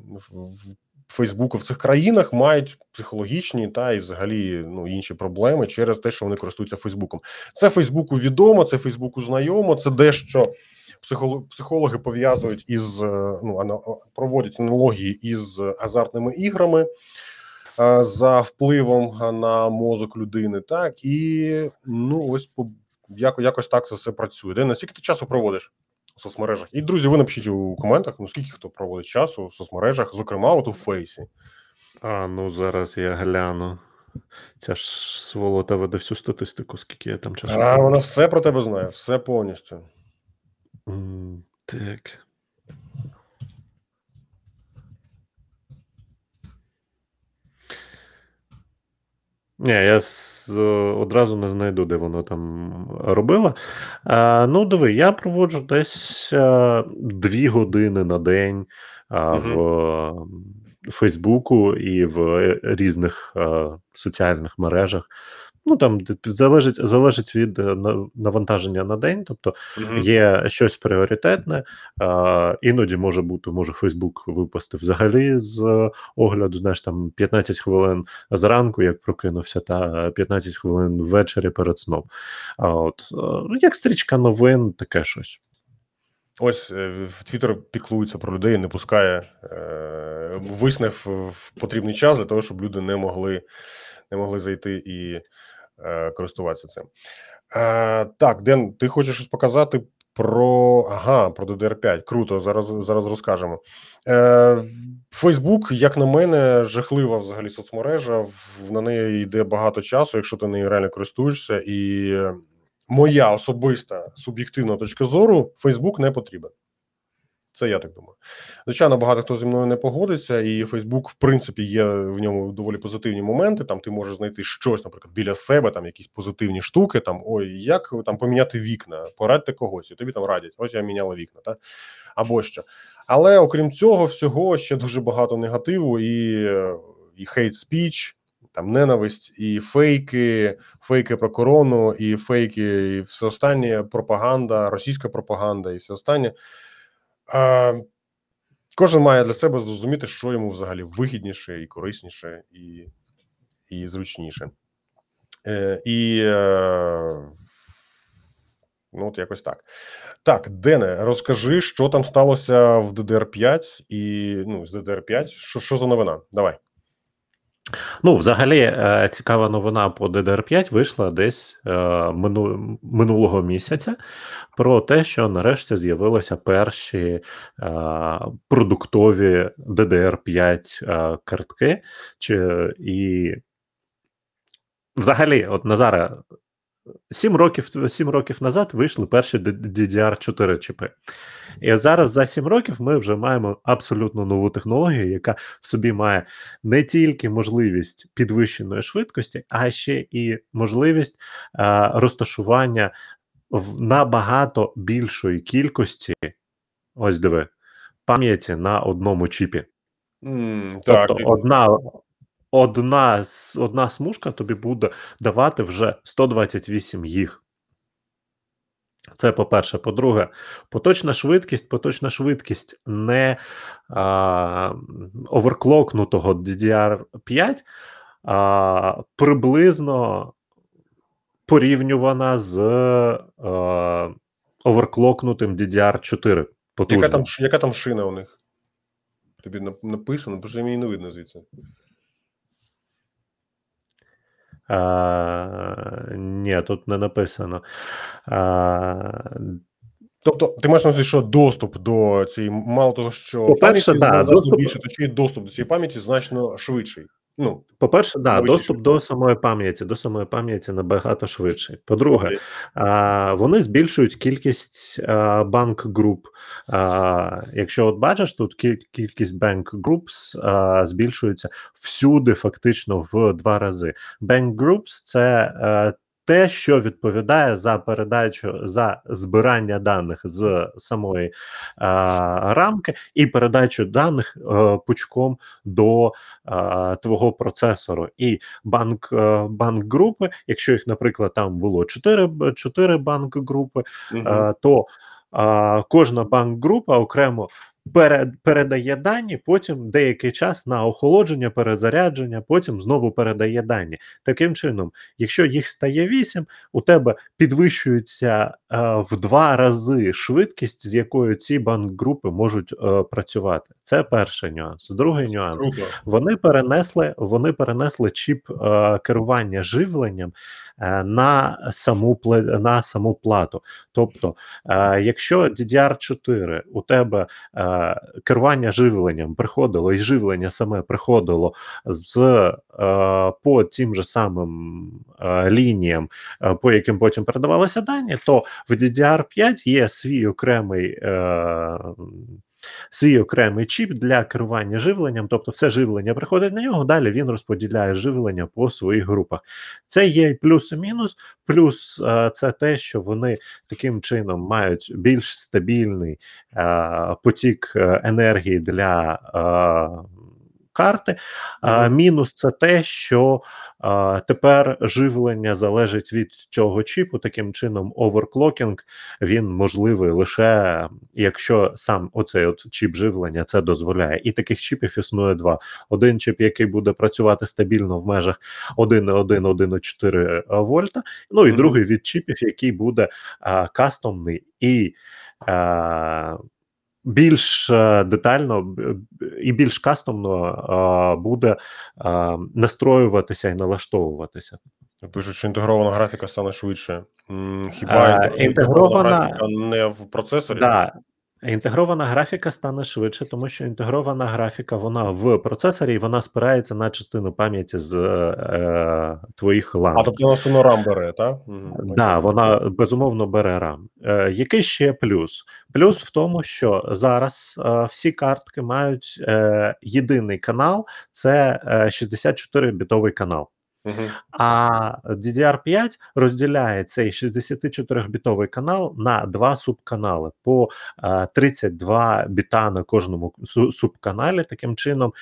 в Фейсбуку в цих країнах мають психологічні та і взагалі ну інші проблеми через те, що вони користуються Фейсбуком. Це Фейсбуку відомо, це Фейсбуку знайомо. Це дещо психологи пов'язують із е, ну проводять аналогії із азартними іграми е, за впливом на мозок людини. Так і ну ось якось так це все працює. Де наскільки ти часу проводиш? в соцмережах. І друзі, ви напишіть у коментах, ну скільки хто проводить часу в соцмережах, зокрема, от у Фейсі. А, ну зараз я гляну. Ця ж сволота веде всю статистику, скільки я там часу. А, вона все про тебе знає, все повністю. Mm, так. Ні, я з, одразу не знайду, де воно там робила. А, Ну, диви, я проводжу десь а, дві години на день а, в Фейсбуку і в е, різних а, соціальних мережах. Ну там залежить залежить від е, навантаження на день, тобто mm-hmm. є щось пріоритетне, а, іноді може бути, може Фейсбук випасти взагалі з огляду. Знаєш, там 15 хвилин зранку, як прокинувся, та 15 хвилин ввечері перед сном. А от е, як стрічка новин, таке щось. Ось е, Твіттер піклується про людей, не пускає е, висне в потрібний час для того, щоб люди не могли не могли зайти і е, користуватися цим. Е, Так, Ден, ти хочеш щось показати про ага, про DDR5. Круто, зараз зараз розкажемо. Е, Фейсбук, як на мене, жахлива взагалі соцмережа. На неї йде багато часу, якщо ти нею реально користуєшся, і моя особиста суб'єктивна точка зору, Фейсбук не потрібен. Це я так думаю. Звичайно, багато хто зі мною не погодиться, і Фейсбук, в принципі, є в ньому доволі позитивні моменти. Там ти можеш знайти щось, наприклад, біля себе, там якісь позитивні штуки. Там ой, як там поміняти вікна, порадьте когось, і тобі там радять. Ось я міняла вікна, та або що. Але окрім цього, всього ще дуже багато негативу і і хейт спіч, там ненависть, і фейки, фейки про корону, і фейки, і все останнє пропаганда, російська пропаганда, і все останнє. Кожен має для себе зрозуміти, що йому взагалі вигідніше і корисніше, і і зручніше. Е, І е, ну, от якось так. Так, Дене, розкажи, що там сталося в ДДР5 і ну, з ДДР5. Що, Що за новина? Давай. Ну, взагалі, е, цікава новина по DDR5 вийшла десь е, минулого місяця про те, що нарешті з'явилися перші е, продуктові DDR5 картки. Чи, І взагалі, от Назара, 7 років 7 років назад вийшли перші DDR4 чіпи. І зараз за 7 років ми вже маємо абсолютно нову технологію, яка в собі має не тільки можливість підвищеної швидкості, а ще і можливість а, розташування в набагато більшої кількості. Ось диви, пам'яті на одному чіпі. Mm, тобто так. одна одна одна смужка тобі буде давати вже 128 їх. Це по-перше. По-друге, поточна швидкість, поточна швидкість не а, оверклокнутого DDR5 а, приблизно порівнювана з е, оверклокнутим DDR4. Яка там, яка там шина у них? Тобі написано, бо мені не видно звідси. А, Ні, тут не написано. А, Тобто, ти маєш на увазі, що доступ до цієї, мало того, що По-перше, да, доступ... більше, то ще й доступ до цієї пам'яті значно швидший. Ну, По-перше, да, доступ до самої пам'яті, до самої пам'яті набагато швидший. По-друге, вони збільшують кількість банк груп. Якщо от бачиш, тут кількість банк groups збільшується всюди, фактично в два рази. Bank groups – це а, те, що відповідає за передачу за збирання даних з самої а, рамки і передачу даних а, пучком до а, твого процесору. І банк а, банк групи, якщо їх, наприклад, там було 4 4 банк групи, угу. то а, кожна банк група окремо передає дані, потім деякий час на охолодження, перезарядження, потім знову передає дані. Таким чином, якщо їх стає 8, у тебе підвищується е, в два рази швидкість, з якою ці банк-групи можуть е, працювати. Це перший нюанс. Другий нюанс вони перенесли вони перенесли чіп е, керування живленням на саму на саму плату. Тобто, е, якщо DDR4 у тебе е, керування живленням приходило, і живлення саме приходило з е, по тим же самим е, лініям, е, по яким потім передавалися дані, то в DDR5 є свій окремий. Свій окремий чіп для керування живленням, тобто все живлення приходить на нього, далі він розподіляє живлення по своїх групах. Це є плюс і мінус, плюс е, це те, що вони таким чином мають більш стабільний е, потік е, енергії для карти. А, Мінус це те, що а, тепер живлення залежить від цього чіпу. Таким чином, оверклокінг він можливий лише якщо сам оцей от чіп живлення це дозволяє. І таких чіпів існує два: один чіп, який буде працювати стабільно в межах 1,1-1,4 вольта. Ну і mm-hmm. другий від чіпів, який буде а, кастомний і. А, більш е, детально і більш кастомно буде настроюватися і налаштовуватися. Пишуть, що інтегрована графіка стане швидше. Хіба а, інтегрована графіка не в процесорі? Да. Інтегрована графіка стане швидше, тому що інтегрована графіка вона в процесорі і вона спирається на частину пам'яті з е, твоїх лам. А тобто вона суно RAM бере, так? Так, да, вона безумовно бере RAM. Е, Який ще плюс? Плюс в тому, що зараз е, всі картки мають е, єдиний канал, це 64-бітовий канал. А DDR5 розділяє цей 64-бітовий канал на два субканали по 32 біта на кожному субканалі. Таким чином,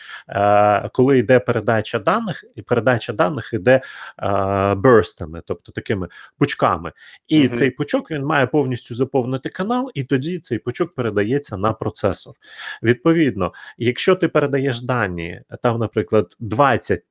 коли йде передача даних, і передача даних йде а, бурстами, тобто такими пучками. І uh-huh. цей пучок він має повністю заповнити канал, і тоді цей пучок передається на процесор. Відповідно, якщо ти передаєш дані, там, наприклад, 20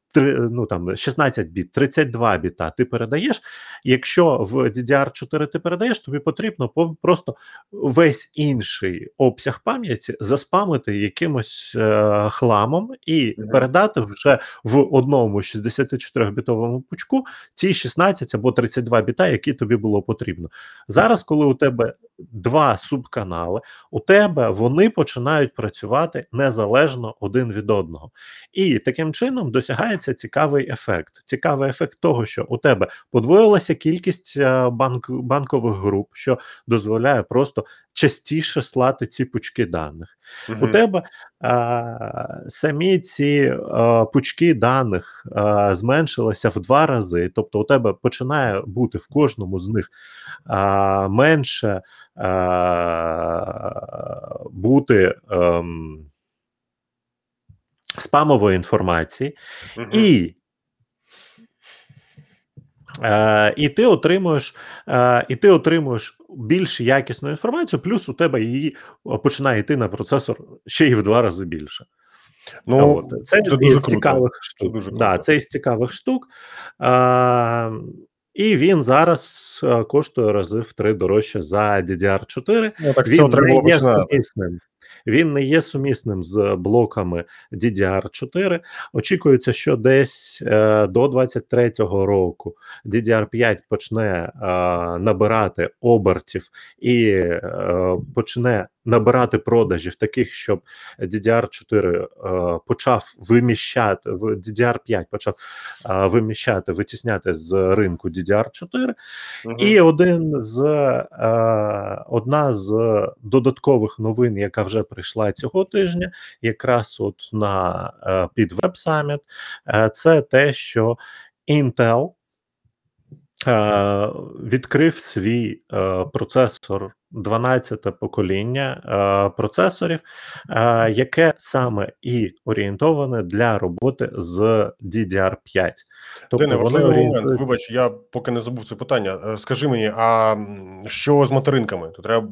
ну там 16 біт, 32 біта ти передаєш. Якщо в DDR4 ти передаєш, тобі потрібно просто весь інший обсяг пам'яті заспамити якимось е, хламом і mm-hmm. передати вже в одному 64-бітовому пучку ці 16 або 32 біта, які тобі було потрібно. Зараз, коли у тебе два субканали, у тебе вони починають працювати незалежно один від одного. І таким чином досягається цікавий ефект. Цікавий ефект того, що у тебе подвоїлася кількість е, банк, банкових груп, що дозволяє просто частіше слати ці пучки даних. Угу. У тебе а, самі ці а, пучки даних а, зменшилися в два рази. Тобто, у тебе починає бути в кожному з них а, менше а, бути. А, ем, Спамової інформації, угу. і Е, І ти отримуєш е, і ти отримуєш більш якісну інформацію, плюс у тебе її починає йти на процесор ще й в два рази більше. Ну, От. Це, це дуже цікавих штук. Це дуже да, це із цікавих штук. А, і він зараз е, коштує рази в три дорожче за DDR4. Ну, так Він все треба було починати. Він не є сумісним з блоками DDR4. Очікується, що десь е, до 23-го року DDR5 почне е, набирати обертів і е, почне набирати продажів таких, щоб DDR4 е, почав виміщати в DDR5 почав е, виміщати, витісняти з ринку DDR4. Мгм. І один з е, одна з додаткових новин, яка вже прийшла цього тижня, якраз от на під е, це те, що Intel відкрив свій е, процесор 12 покоління е, процесорів, е, яке саме і орієнтоване для роботи з DDR5. Дене, важливий момент. Вибач, я поки не забув це питання. Е, Скажи мені, а що з материнками? То треба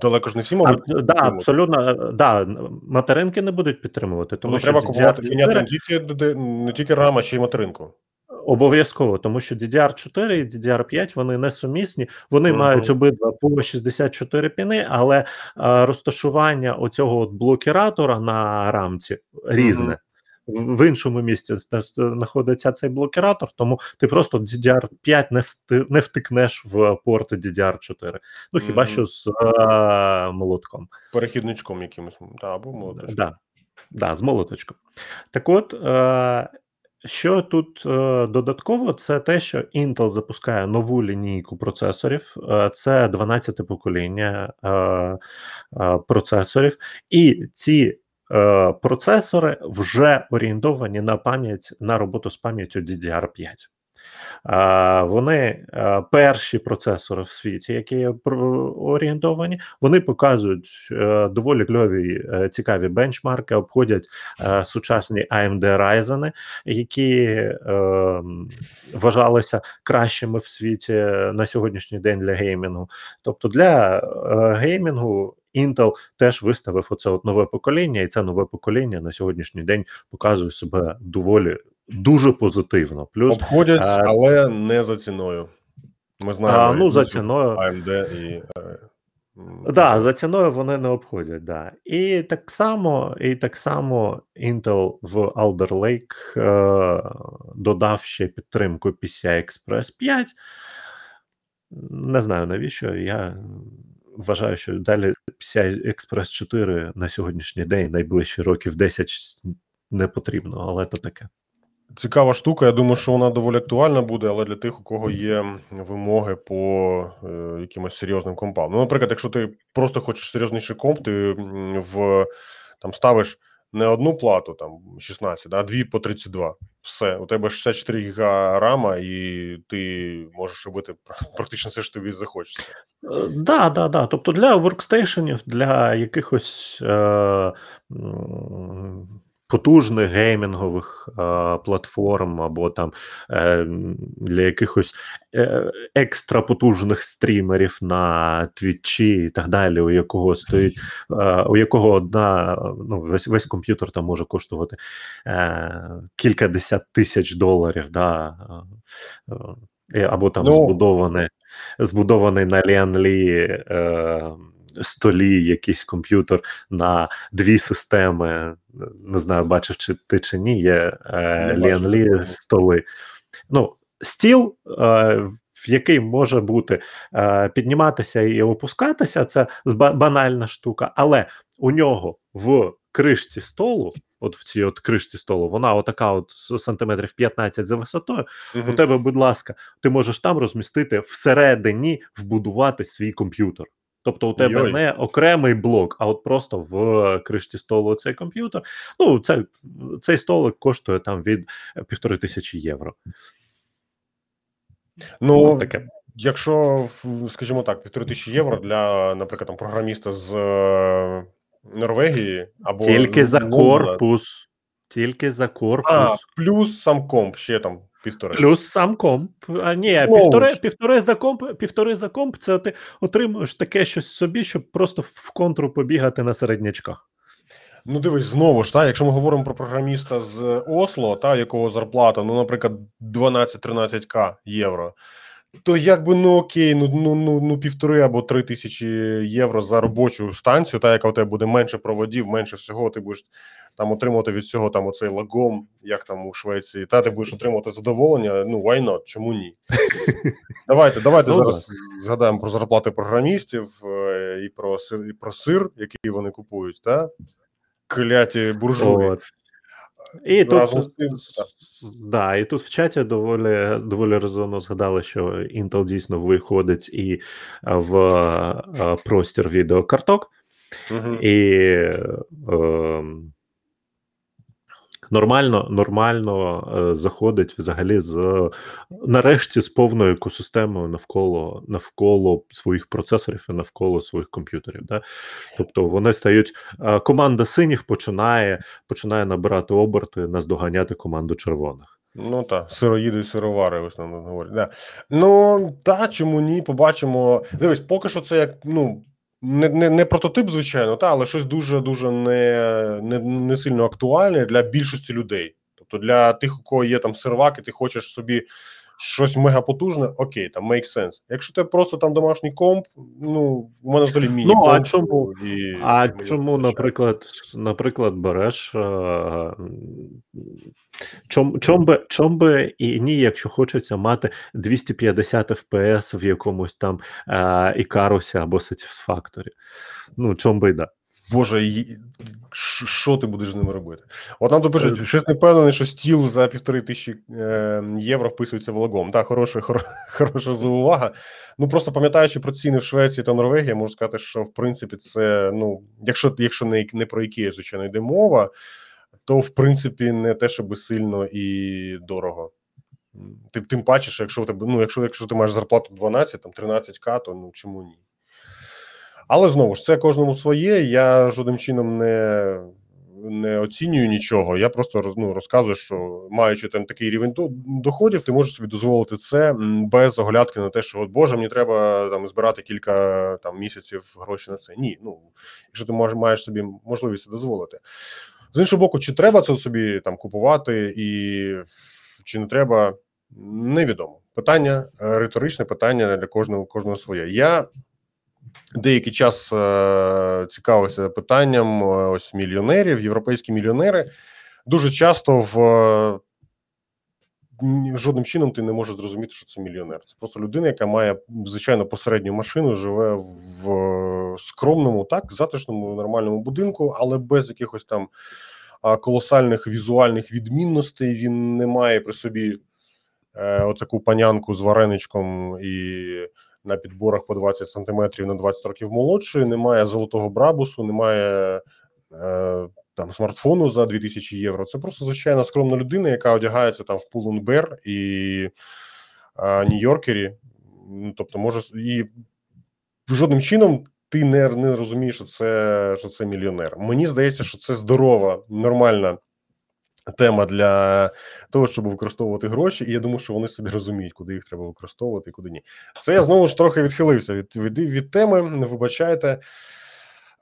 далеко ж не всі, А, мабуть, да, абсолютно, е, да, материнки не будуть підтримувати, тому Тому що треба купувати міняти не тільки ДД не тільки RAM, а ще й материнку. Обов'язково, тому що DDR4 і DDR5 вони несумісні, вони Мгм. мають обидва по 64 піни, але а, розташування оцього от блокіратора на рамці різне. В в іншому місці знаходиться цей блокіратор, тому ти просто DDR5 не, всти, не втикнеш в порти DDR4. Ну хіба Мгм. що з е, молотком. Перехідничком якимось, та, або молоточком. Да, да, з молоточком. Так от, е, що тут е, додатково, це те, що Intel запускає нову лінійку процесорів, е, це 12 покоління е, е, процесорів, і ці е, процесори вже орієнтовані на пам'ять на роботу з пам'яттю DDR5. Вони перші процесори в світі, які орієнтовані, вони показують е, доволі кльові е, цікаві бенчмарки, обходять е, сучасні AMD Ryzen, які вважалися кращими в світі на сьогоднішній день для геймінгу. Тобто для геймінгу Intel теж виставив оце от нове покоління, і це нове покоління на сьогоднішній день показує себе доволі дуже позитивно. Плюс Обходять, а- але не за ціною. Ми знаємо. а, ну за ціною. AMD і. е, Да, за ціною вони не обходять. Да. І так само, і так само Intel в Alder Lake е, додав ще підтримку PCI Express 5. Не знаю навіщо. Я вважаю, що далі PCI Express 4 на сьогоднішній день, найближчі років 10 не потрібно, але то таке. Цікава штука. Я думаю, що вона доволі актуальна буде, але для тих, у кого є вимоги по е, якимось серйозним компам. Ну, наприклад, якщо ти просто хочеш серйозніший комп, ти в там ставиш не одну плату, там 16, а дві по 32. Все, у тебе 64 гіга рама, і ти можеш робити практично все, що тобі захочеться. Е, Да, да, да. Тобто для воркстейшенів, для якихось е, потужних геймінгових е, платформ, або там е, для якихось е, екстра потужних стрімерів на Твічі і так далі, у якого стоїть, е, у якого одна ну, весь, весь комп'ютер там може коштувати е, кілька десят тисяч доларів, да, е, е, або там Ну, збудований збудований на Ліанлі е, столі якийсь комп'ютер на дві системи. Не знаю, бачив чи ти чи ні, є е, не бачив. столи. Ну, стіл, е, в який може бути е, підніматися і опускатися, це банальна штука, але у нього в кришці столу. От в цій от кришці столу, вона отака, от сантиметрів 15 за висотою, Мгм. у тебе, будь ласка, ти можеш там розмістити всередині вбудувати свій комп'ютер. Тобто у тебе Йой. не окремий блок, а от просто в кришці столу цей комп'ютер. Ну, це, цей столик коштує там від півтори тисячі євро. Ну, Ну, таке. якщо, скажімо так, півтори тисячі євро для, наприклад, там, програміста з е, Норвегії або Тільки за корпус. Тільки за корпус. А, плюс сам комп, ще там півтори. Плюс сам комп. А ні, Знову півтори, півтори за комп, півтори за комп, це ти отримуєш таке щось собі, щоб просто в контру побігати на середнячках. Ну, дивись, знову ж, та, якщо ми говоримо про програміста з Осло, та якого зарплата, ну, наприклад, 12-13к євро. то якби ну окей, ну ну ну ну півтори або три тисячі євро за робочу станцію, та яка у тебе буде менше проводів, менше всього, ти будеш там отримувати від цього там оцей лагом, як там у Швеції, та ти будеш отримувати задоволення. Ну why not? Чому ні? Давайте, давайте Ну, зараз згадаємо про зарплати програмістів е, і про сир, і про сир, який вони купують, та кляті буржуї. І Разом тут, тим, да, і тут в чаті доволі, доволі резонно згадали, що Intel дійсно виходить і е, в е, простір відеокарток, Мгм. і е, нормально, нормально е, заходить взагалі з нарешті з повною екосистемою навколо навколо своїх процесорів і навколо своїх комп'ютерів. Да? Тобто вони стають. е, Команда синіх починає, починає набирати оберти, наздоганяти команду червоних. Ну так, сироїди і сировари в основному говорять. Да. Ну та чому ні? Побачимо. Дивись, поки що це як ну. Не, не, не прототип, звичайно, та, але щось дуже дуже не, не, не сильно актуальне для більшості людей. Тобто для тих, у кого є там сервак, і ти хочеш собі щось мегапотужне, окей, там make sense. Якщо ти просто там домашній комп, ну у мене взагалі міні Ну, а чому- і А чому, наприклад, наприклад, береш е, чом, чом, би, чом би і ні, якщо хочеться мати 250 FPS в якомусь там е, Ікарусі або Satisfactory. Ну, чом би да. Боже, що ти будеш з ними робити? От нам тут пишуть, щось не впевнений, що стіл за півтори тисячі е, євро вписується влагом. Так, хороша, хороша заувага. Ну просто пам'ятаючи про ціни в Швеції та Норвегії, можу сказати, що в принципі це ну, якщо якщо не, не про які звичайно йде мова, то в принципі не те, щоб сильно і дорого. Тим, тим паче, що якщо в тебе, ну, якщо, якщо ти маєш зарплату 12, там 13к, то ну чому ні? Але знову ж це кожному своє. Я жодним чином не не оцінюю нічого. Я просто ну, розказую, що маючи там такий рівень доходів, ти можеш собі дозволити це без оглядки на те, що от Боже, мені треба там збирати кілька там місяців гроші на це. Ні, ну якщо ти маєш собі можливість це дозволити. З іншого боку, чи треба це собі там купувати, і чи не треба, невідомо. Питання е, риторичне питання для кожного кожного своє. Я деякий час е, цікавився питанням е, ось мільйонерів, європейські мільйонери. Дуже часто в е, жодним чином ти не можеш зрозуміти, що це мільйонер. Це просто людина, яка має звичайно посередню машину, живе в скромному, так, затишному, нормальному будинку, але без якихось там колосальних візуальних відмінностей. Він не має при собі е, отаку панянку з вареничком і на підборах по 20 сантиметрів на 20 років молодшої, немає золотого брабусу, немає е, там смартфону за 2000 євро. Це просто звичайна скромна людина, яка одягається там в Пулунбер і е, Нью-Йоркері. Ну, Тобто, може, і жодним чином ти не, не розумієш, що це, що це мільйонер. Мені здається, що це здорова, нормальна тема для того, щоб використовувати гроші, і я думаю, що вони собі розуміють, куди їх треба використовувати і куди ні. Це я знову ж трохи відхилився від, від, від теми. Вибачайте.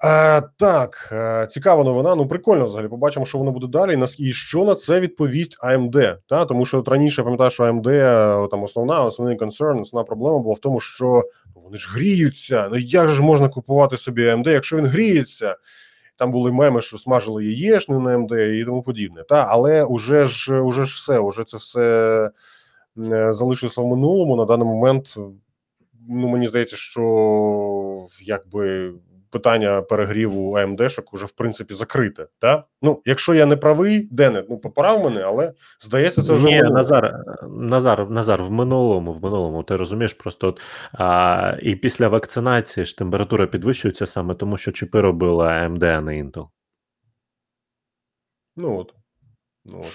А, так, е, цікава новина. Ну прикольно взагалі. Побачимо, що воно буде далі. І що на це відповість AMD. Та тому що от раніше пам'ятаю, що AMD, е, там основна основний концерн, основна проблема була в тому, що вони ж гріються. Ну як же можна купувати собі AMD, якщо він гріється? Там були меми, що смажили яєчню на МД і тому подібне. Та але уже ж уже ж все, уже це все е, залишилося в минулому. На даний момент, ну мені здається, що якби питання перегріву АМДшок уже в принципі закрите. Та ну, якщо я не правий, Дене, ну поправ мене, але здається, це вже Ні. Назар, Назар, Назар, в минулому, в минулому, ти розумієш, просто от, а, і після вакцинації ж температура підвищується саме тому, що чіпи робила AMD, а не Intel. Ну от. Ну, от.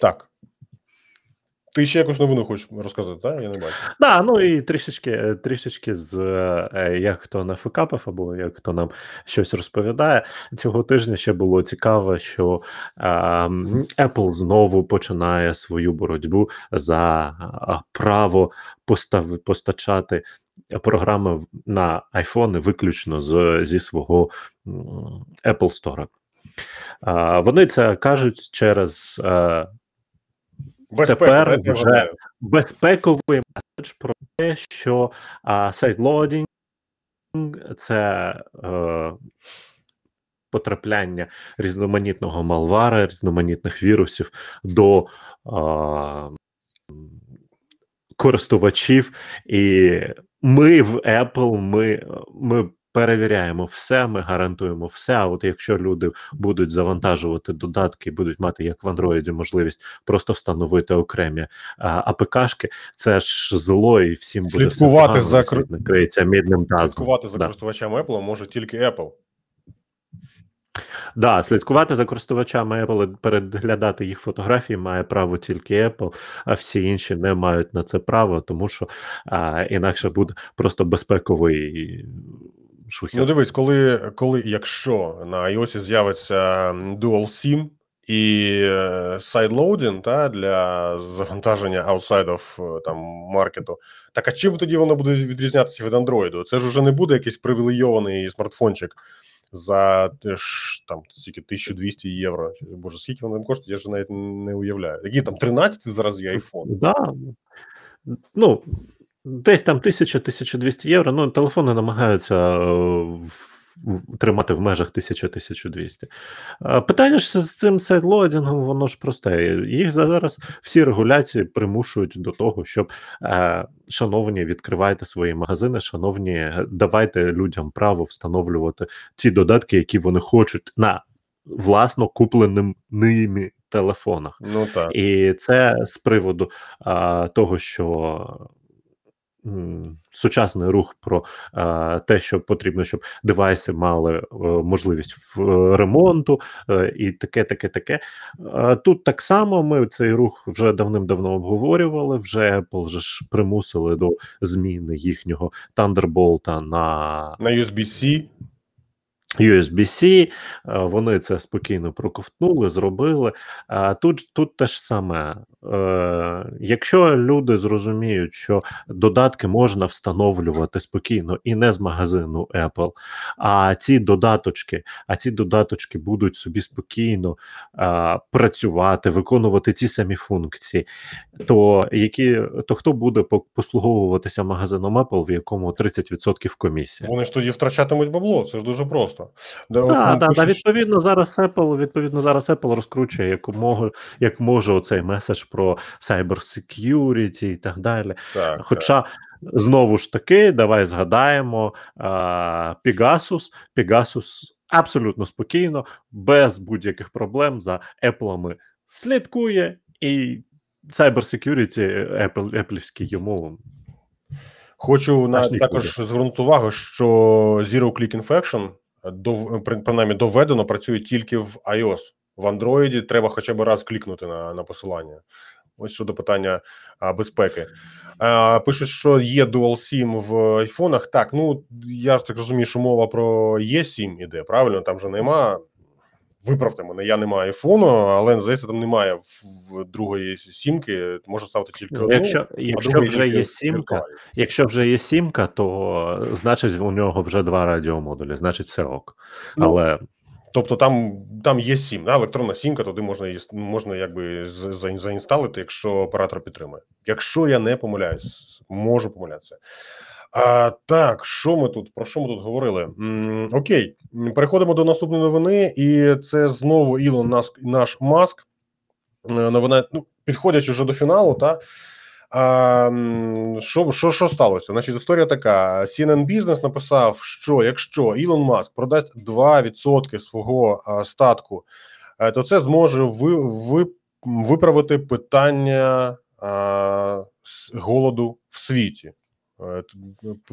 Так. Ти ще якусь новину хочеш розказати, так? Я не бачу. Да, ну і трішечки, трішечки з е, як хто нафикапив, або як хто нам щось розповідає. Цього тижня ще було цікаво, що е, Apple знову починає свою боротьбу за е, право постав, постачати програми на iPhone виключно з, зі свого Apple Store. Е, вони це кажуть через. Е, Безпека, Тепер вже безпековий меседж про те, що а, сайдлодінг це е, потрапляння різноманітного малвара, різноманітних вірусів до а, користувачів, і ми в Apple ми, ми перевіряємо все, ми гарантуємо все. А от якщо люди будуть завантажувати додатки, будуть мати як в Android можливість просто встановити окремі АПКшки, це ж зло, і всім буде все Слідкувати погано, за і накриється мідним тазом. Слідкувати за Да. користувачами Apple може тільки Apple. Да, слідкувати за користувачами Apple, переглядати їх фотографії має право тільки Apple, а всі інші не мають на це право, тому що а, інакше буде просто безпековий шухер. Ну дивись, коли, коли якщо на iOS з'явиться Dual SIM і е, sideloading та, для завантаження outside of е, там маркету, так а чим тоді воно буде відрізнятися від Android? Це ж уже не буде якийсь привілейований смартфончик за теж там стільки 1200 євро. Боже, скільки воно коштує, я вже навіть не уявляю. Які там 13 зараз є iPhone? Да. Ну, десь там 1000-1200 євро. Ну, телефони намагаються е, тримати в межах 1000-1200. Е, Питання ж з цим сайдлоадінгом, воно ж просте. Їх зараз всі регуляції примушують до того, щоб, е, шановні, відкривайте свої магазини, шановні, давайте людям право встановлювати ті додатки, які вони хочуть на власно купленим ними телефонах. Ну так. І це з приводу а, того, що сучасний рух про а, те, що потрібно, щоб девайси мали е, можливість в е, ремонту, е, і таке, таке, таке. А, тут так само ми цей рух вже давним-давно обговорювали. Вже Apple же ж примусили до зміни їхнього Thunderbolt на На USB-C USB-C, е, вони це спокійно проковтнули, зробили. А тут, тут те ж саме. Е, Якщо люди зрозуміють, що додатки можна встановлювати спокійно і не з магазину Apple, а ці додаточки, а ці додаточки будуть собі спокійно а, працювати, виконувати ці самі функції, то які то хто буде по- послуговуватися магазином Apple, в якому 30% комісія? вони ж тоді втрачатимуть бабло, це ж дуже просто. Да, Так, ну, так, відповідно, зараз Apple, відповідно, зараз Apple розкручує як якомога, як може оцей меседж про cyber security і так далі. так, так. Хоча, знову ж таки, давай згадаємо а, Pegasus. Pegasus абсолютно спокійно, без будь-яких проблем за Apple слідкує, і cyber security Apple, Apple йому Хочу на також звернути увагу, що Zero Click Infection до при- принаймні доведено працює тільки в iOS. В Android треба хоча б раз клікнути на, на посилання. Ось щодо питання а, безпеки. А, пишуть, що є Dual SIM в айфонах. Так, ну я так розумію, що мова про eSIM іде, правильно? Там же нема. Виправте мене, я не маю айфону, але здається, там немає в, в другої сімки. Можна ставити тільки одну. якщо, якщо вже є сімка. Якщо вже є сімка, то значить у нього вже два радіомодулі, значить все ок. Ну, Але Тобто там, там є сім, да, електронна сімка, туди можна можна якби за- заінсталити, якщо оператор підтримує. Якщо я не помиляюсь, можу помилятися. А, так, що ми тут? Про що ми тут говорили? М, окей, переходимо до наступної новини, і це знову Ілон наш, наш Маск. Е, Новина, ну, підходять уже до фіналу, та м, що, що, що сталося? Значить, історія така: CNN Business написав, що якщо Ілон Маск продасть 2% свого статку, е, то це зможе ви, ви, виправити питання голоду в світі. Е,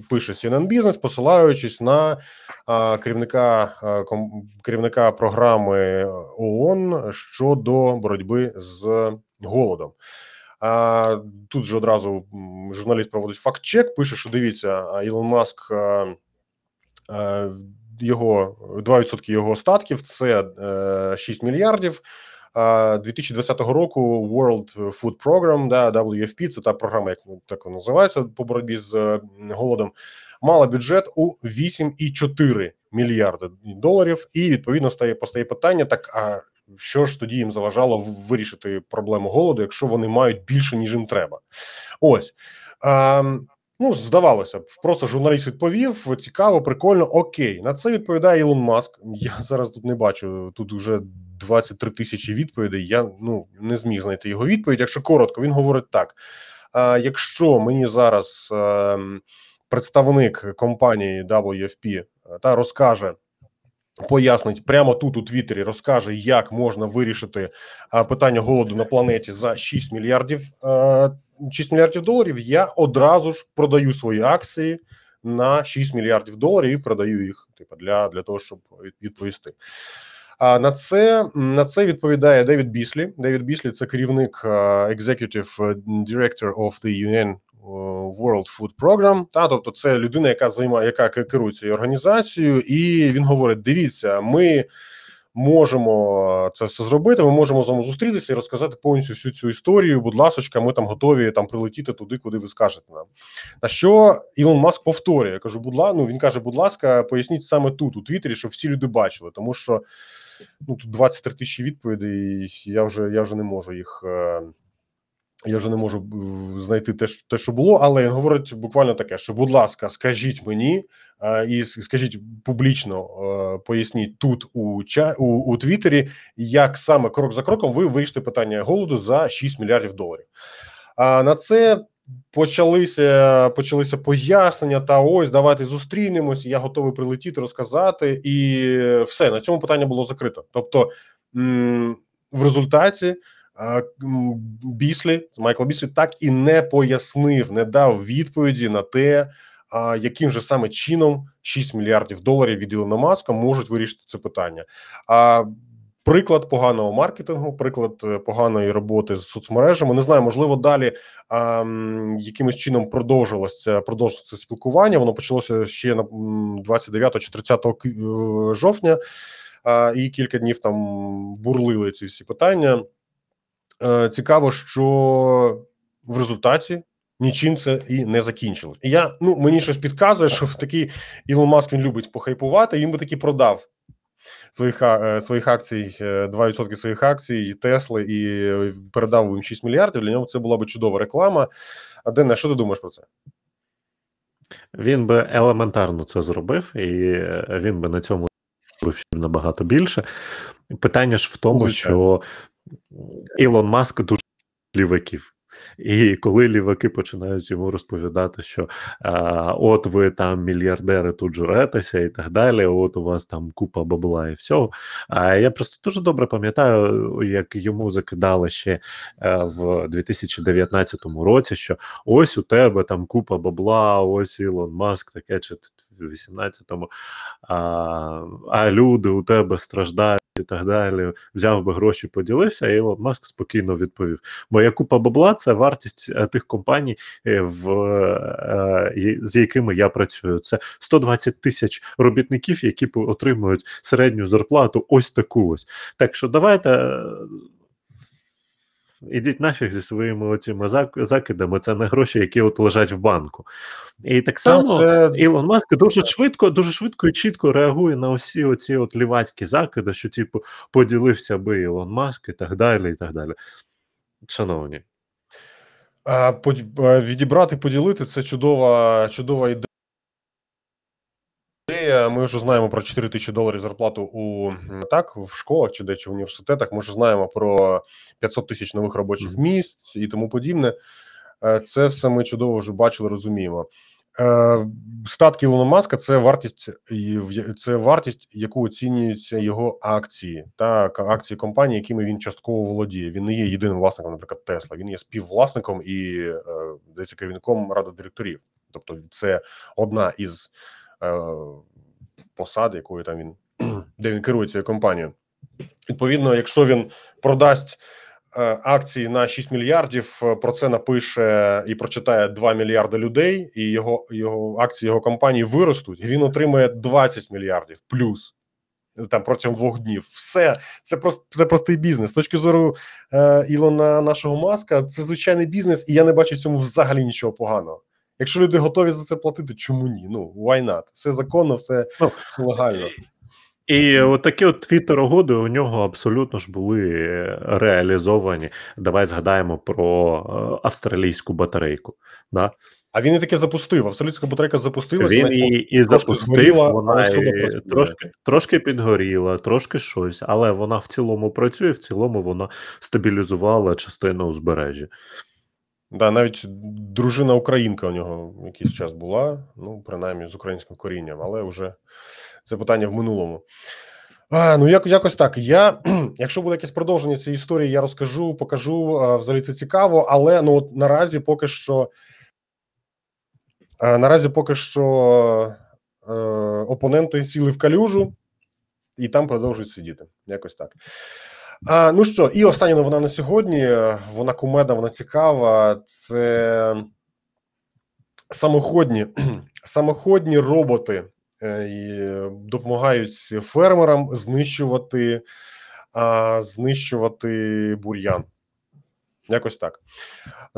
Пише CNN Business, посилаючись на а, керівника а, керівника програми ООН щодо боротьби з голодом. Тут же одразу журналіст проводить факт-чек, пише, що дивіться, Ілон Маск його 2% його статків це е, 6 мільярдів. А, 2020 року World Food Program, да, WFP, це та програма, як так називається по боротьбі з е, голодом, мала бюджет у 8,4 мільярди доларів. І відповідно стає постає питання: так а що ж тоді їм заважало вирішити проблему голоду, якщо вони мають більше ніж їм треба? Ось. Ем, Ну, здавалося б, просто журналіст відповів: цікаво, прикольно. Окей, на це відповідає Ілон Маск. Я зараз тут не бачу. Тут вже 23 тисячі відповідей. Я ну не зміг знайти його відповідь. Якщо коротко, він говорить так: а, якщо мені зараз а, ем, представник компанії WFP та розкаже. Пояснить прямо тут у Твіттері, розкаже, як можна вирішити питання голоду на планеті за 6 мільярдів а, 6 мільярдів доларів, я одразу ж продаю свої акції на 6 мільярдів доларів і продаю їх типу, для для того, щоб відповісти. А на це на це відповідає Девід Біслі. Девід Біслі це керівник Executive Director of the UN World Food Program, Та тобто, це людина, яка займає, яка керує цією організацією, і він говорить: дивіться, ми можемо це все зробити. Ми можемо з вами зустрітися і розказати повністю всю цю історію. Будь ласка, ми там готові там прилетіти туди, куди ви скажете нам. На що Ілон Маск повторює? Я кажу, будь ласка, ну він каже, будь ласка, поясніть саме тут, у Твіттері, щоб всі люди бачили, тому що ну тут 23 тисячі відповідей. і Я вже я вже не можу їх. Я вже не можу е, знайти те, те, що було, але він говорить буквально таке: що, будь ласка, скажіть мені е, і скажіть публічно, е, поясніть тут у у, у Твіттері, як саме крок за кроком ви вирішите питання голоду за 6 мільярдів доларів. А на це почалися почалися пояснення. Та ось давайте зустрінемось. Я готовий прилетіти, розказати, і все на цьому питання було закрито. Тобто, в результаті. Біслі Майкл Біслі так і не пояснив, не дав відповіді на те, яким же саме чином 6 мільярдів доларів від Ілона Маска можуть вирішити це питання. А приклад поганого маркетингу, приклад е, поганої роботи з соцмережами. Не знаю, можливо, далі а, якимось чином продовжилося продовжилося спілкування. Воно почалося ще на 29 чи 30 е, жовтня, а, і кілька днів там бурлили ці всі питання. Е, цікаво, що в результаті нічим це і не закінчилось. І я ну мені щось підказує, що в такий Ілон Маск він любить похайпувати. Він би таки продав своїх е, своїх акцій 2% е, своїх акцій Тесли і передав їм 6 мільярдів. Для нього це була би чудова реклама. А Дене, що ти думаєш про це? Він би елементарно це зробив, і він би на цьому зробив набагато більше. Питання ж в тому, Звичайно. що Ілон Маск дуже ліваків. І коли ліваки починають йому розповідати, що а, от ви там мільярдери тут журетеся і так далі, от у вас там купа бабла і всього. А я просто дуже добре пам'ятаю, як йому закидали ще е, в 2019 році, що ось у тебе там купа бабла, ось Ілон Маск, таке чи в 18-му, а, а люди у тебе страждають і так далі, взяв би гроші, поділився, і Ілон Маск спокійно відповів: моя купа бабла це вартість е, тих компаній, е, в, е, з якими я працюю. Це 120 тисяч робітників, які отримують середню зарплату. Ось таку ось. Так що давайте. Ідіть нафіг зі своїми оціми закидами, це не гроші, які от лежать в банку. І так само це... Ілон Маск дуже швидко, дуже швидко і чітко реагує на усі оці от лівацькі закиди, що, типу, поділився би Ілон Маск і так далі. і так далі. Шановні. Відібрати, поділити це чудова, чудова ідея. Ми вже знаємо про 4 тисячі доларів зарплату у так в школах чи де чи в університетах. Ми вже знаємо про 500 тисяч нових робочих місць і тому подібне. Е, це все ми чудово вже бачили, розуміємо. Е, статки Ілона Маска це вартість це вартість, яку оцінюються його акції та акції компанії, якими він частково володіє. Він не є єдиним власником, наприклад, Тесла. Він є співвласником і е, десь керівником ради директорів. Тобто, це одна із посад, якою там він де він керує цією компанією. Відповідно, якщо він продасть е, акції на 6 мільярдів, е, про це напише і прочитає 2 мільярди людей, і його його акції його компанії виростуть, і він отримає 20 мільярдів плюс. Там протягом двох днів, все це просто це простий бізнес. З точки зору е, Ілона нашого маска, це звичайний бізнес, і я не бачу в цьому взагалі нічого поганого. Якщо люди готові за це платити, чому ні? Ну why not? Все законно, все, ну, все легально. І от такі от твіттер-угоди у нього абсолютно ж були реалізовані. Давай згадаємо про е, австралійську батарейку. Да? А він і таке запустив. Австралійська батарейка запустилася. Він вона і, і запустив, згоріла, вона і трошки, трошки підгоріла, трошки щось, але вона в цілому працює, в цілому вона стабілізувала частину узбережжя. Да, навіть дружина українка у нього якийсь час була, ну, принаймні з українським корінням, але вже це питання в минулому. А, ну, як, якось так. Я, якщо буде якесь продовження цієї історії, я розкажу, покажу. Взагалі це цікаво, але ну, от наразі поки що. Наразі поки що е, опоненти сіли в калюжу і там продовжують сидіти. Якось так. А, ну що, і остання новина на сьогодні. Вона кумедна, вона цікава. Це самоходні, самоходні роботи е, і допомагають фермерам знищувати, а, знищувати бур'ян. Якось так.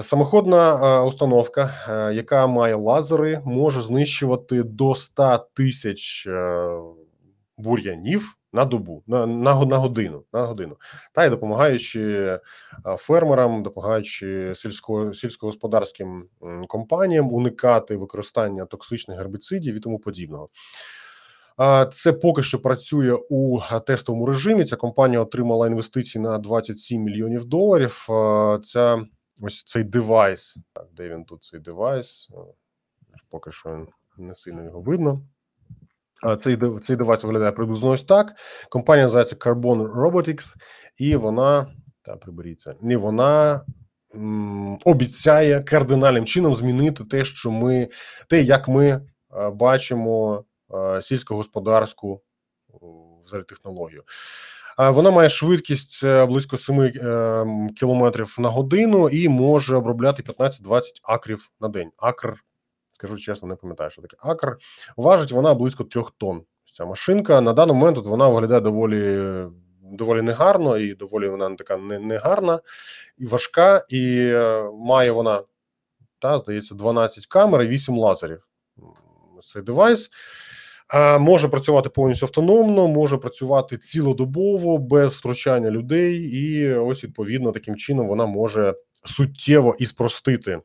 Самоходна а, установка, е, яка має лазери, може знищувати до 100 тисяч е, бур'янів на добу, на, на, на годину, на годину. Та й допомагаючи фермерам, допомагаючи сільсько, сільськогосподарським компаніям уникати використання токсичних гербіцидів і тому подібного. Це поки що працює у тестовому режимі. Ця компанія отримала інвестиції на 27 мільйонів доларів. Ця ось цей девайс. Так, де він тут цей девайс? Е, Поки що не сильно його видно. Цей цей девайс виглядає приблизно ось так. Компанія називається Carbon Robotics, і вона та приберіться. І вона м, обіцяє кардинальним чином змінити те, що ми те, як ми е, бачимо е, сільськогосподарську взагалі технологію. Вона має швидкість е, близько 7 е, кілометрів на годину і може обробляти 15-20 акрів на день. Акр, скажу чесно, не пам'ятаю, що таке акр. Важить вона близько трьох тонн. Ця машинка на даний момент от вона виглядає доволі, доволі негарно, і доволі вона така негарна і важка, і е, має вона, та, здається, 12 камер і 8 лазерів. Цей девайс. А, може працювати повністю автономно, може працювати цілодобово без втручання людей, і ось відповідно таким чином вона може суттєво і спростити, е,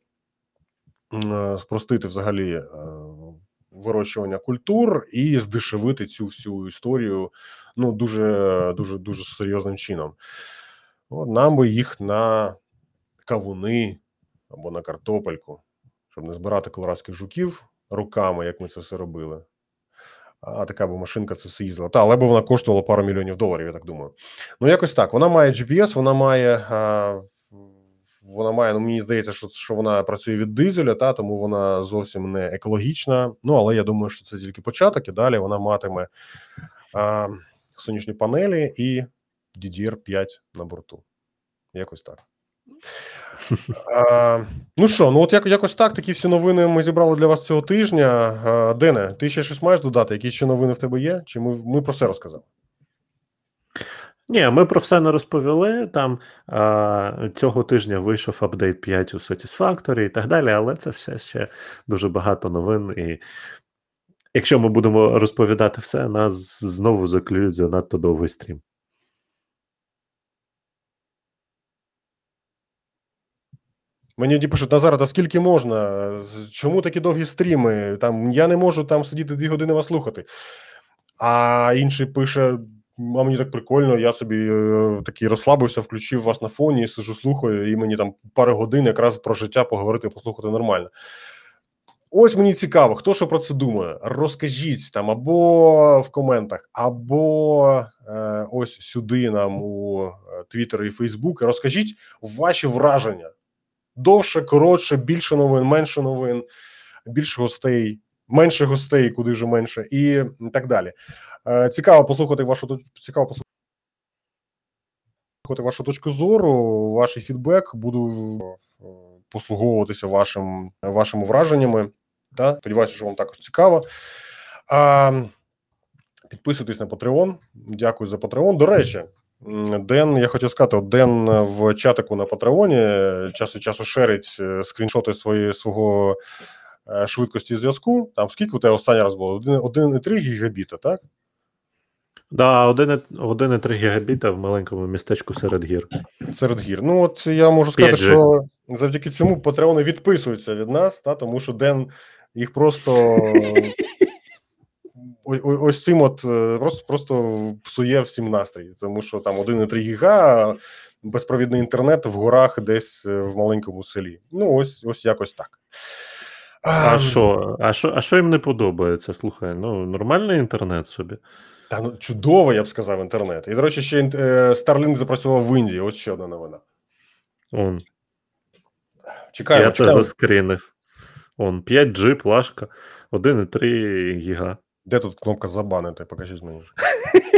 спростити взагалі е, вирощування культур і здешевити цю всю історію ну дуже дуже дуже серйозним чином. Нам би їх на кавуни або на картопельку, щоб не збирати колорадських жуків руками, як ми це все робили. А така би машинка це все їздила. Та, але б вона коштувала пару мільйонів доларів, я так думаю. Ну, якось так. Вона має GPS, вона має. А, вона має, ну мені здається, що, що вона працює від дизеля, та тому вона зовсім не екологічна. Ну, але я думаю, що це тільки початок, і далі вона матиме а, сонячні панелі і DDR5 на борту. Якось так. А, ну що, ну от як, якось так. Такі всі новини ми зібрали для вас цього тижня. А, Дене, ти ще щось маєш додати? Які ще новини в тебе є? Чи ми, ми про все розказали? Ні, ми про все не розповіли. Там а, цього тижня вийшов апдейт 5 у Satisfactory і так далі, але це все ще дуже багато новин. І якщо ми будемо розповідати все, нас знову заклюють за надто довгий стрім. Мені пишуть, Назар, та скільки можна? Чому такі довгі стріми? Там я не можу там сидіти дві години вас слухати. А інший пише: а мені так прикольно, я собі е, такий розслабився, включив вас на фоні, сижу, слухаю, і мені там пару годин якраз про життя поговорити, послухати нормально. Ось мені цікаво, хто що про це думає. Розкажіть там або в коментах, або е, ось сюди нам у Твіттер і Фейсбук. Розкажіть ваші враження. Довше, коротше, більше новин, менше новин, більше гостей, менше гостей, куди вже менше, і так далі. Е, Цікаво послухати вашу цікаво послухати вашу точку зору, ваш фідбек. Буду е, послуговуватися вашим вашими враженнями. Та сподіваюся, що вам також цікаво. А, підписуйтесь на Patreon. Дякую за Patreon. До речі. Ден, я хотів сказати, от Ден в чатику на Патреоні час від часу шерить е, скріншоти свої, свого швидкості зв'язку. Там скільки у тебе останній раз було? 1,3 гігабіта, так? Да, 1,3 гігабіта в маленькому містечку серед гір. серед гір. Ну от я можу сказати, 5G. що завдяки цьому патреони відписуються від нас, та тому що Ден їх просто ось цим от е, просто, просто псує всім настрій, тому що там 1,3 гіга, безпровідний інтернет в горах десь е, в маленькому селі. Ну, ось, ось якось так. А що? А що, а що їм не подобається? Слухай, ну нормальний інтернет собі. Та ну чудово, я б сказав, інтернет. І, до речі, ще е, Starlink запрацював в Індії. Ось ще одна новина. Он, Чекаємо, я це заскрінив. Он 5G, плашка, 1,3 гіга. Де тут кнопка забанити? Покажіть мені.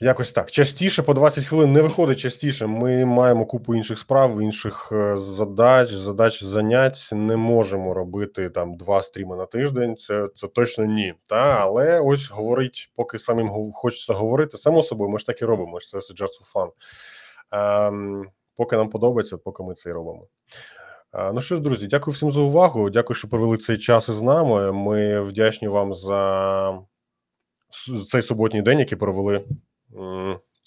Якось так. Частіше по 20 хвилин не виходить частіше. Ми маємо купу інших справ, інших е, задач, задач занять. Не можемо робити там два стріми на тиждень. Це, це точно ні. Та але ось говорить, поки самим хочеться говорити, само собою, ми ж так і робимо. Це just for fun. Ем, поки нам подобається, поки ми це і робимо. Ну що ж, друзі, дякую всім за увагу. Дякую, що провели цей час із нами. Ми вдячні вам за цей суботній день, який провели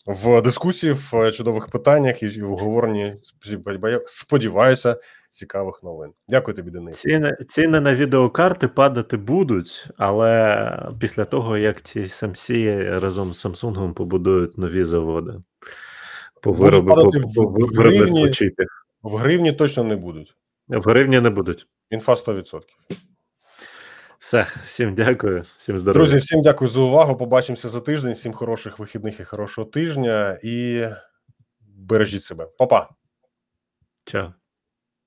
в дискусії, в е, чудових питаннях і в обговоренні, сподіваю- сподіваюся, цікавих новин. Дякую тобі, Денис. Ціни, ціни на відеокарти падати будуть, але після того, як ці SMC разом з Samsung побудують нові заводи по виробництву чіпів. В гривні точно не будуть. В гривні не будуть. Інфа 100%. Все, всім дякую, всім здоров'я. Друзі, всім дякую за увагу. Побачимося за тиждень. Всім хороших вихідних і хорошого тижня. І бережіть себе. Па-па. Чао.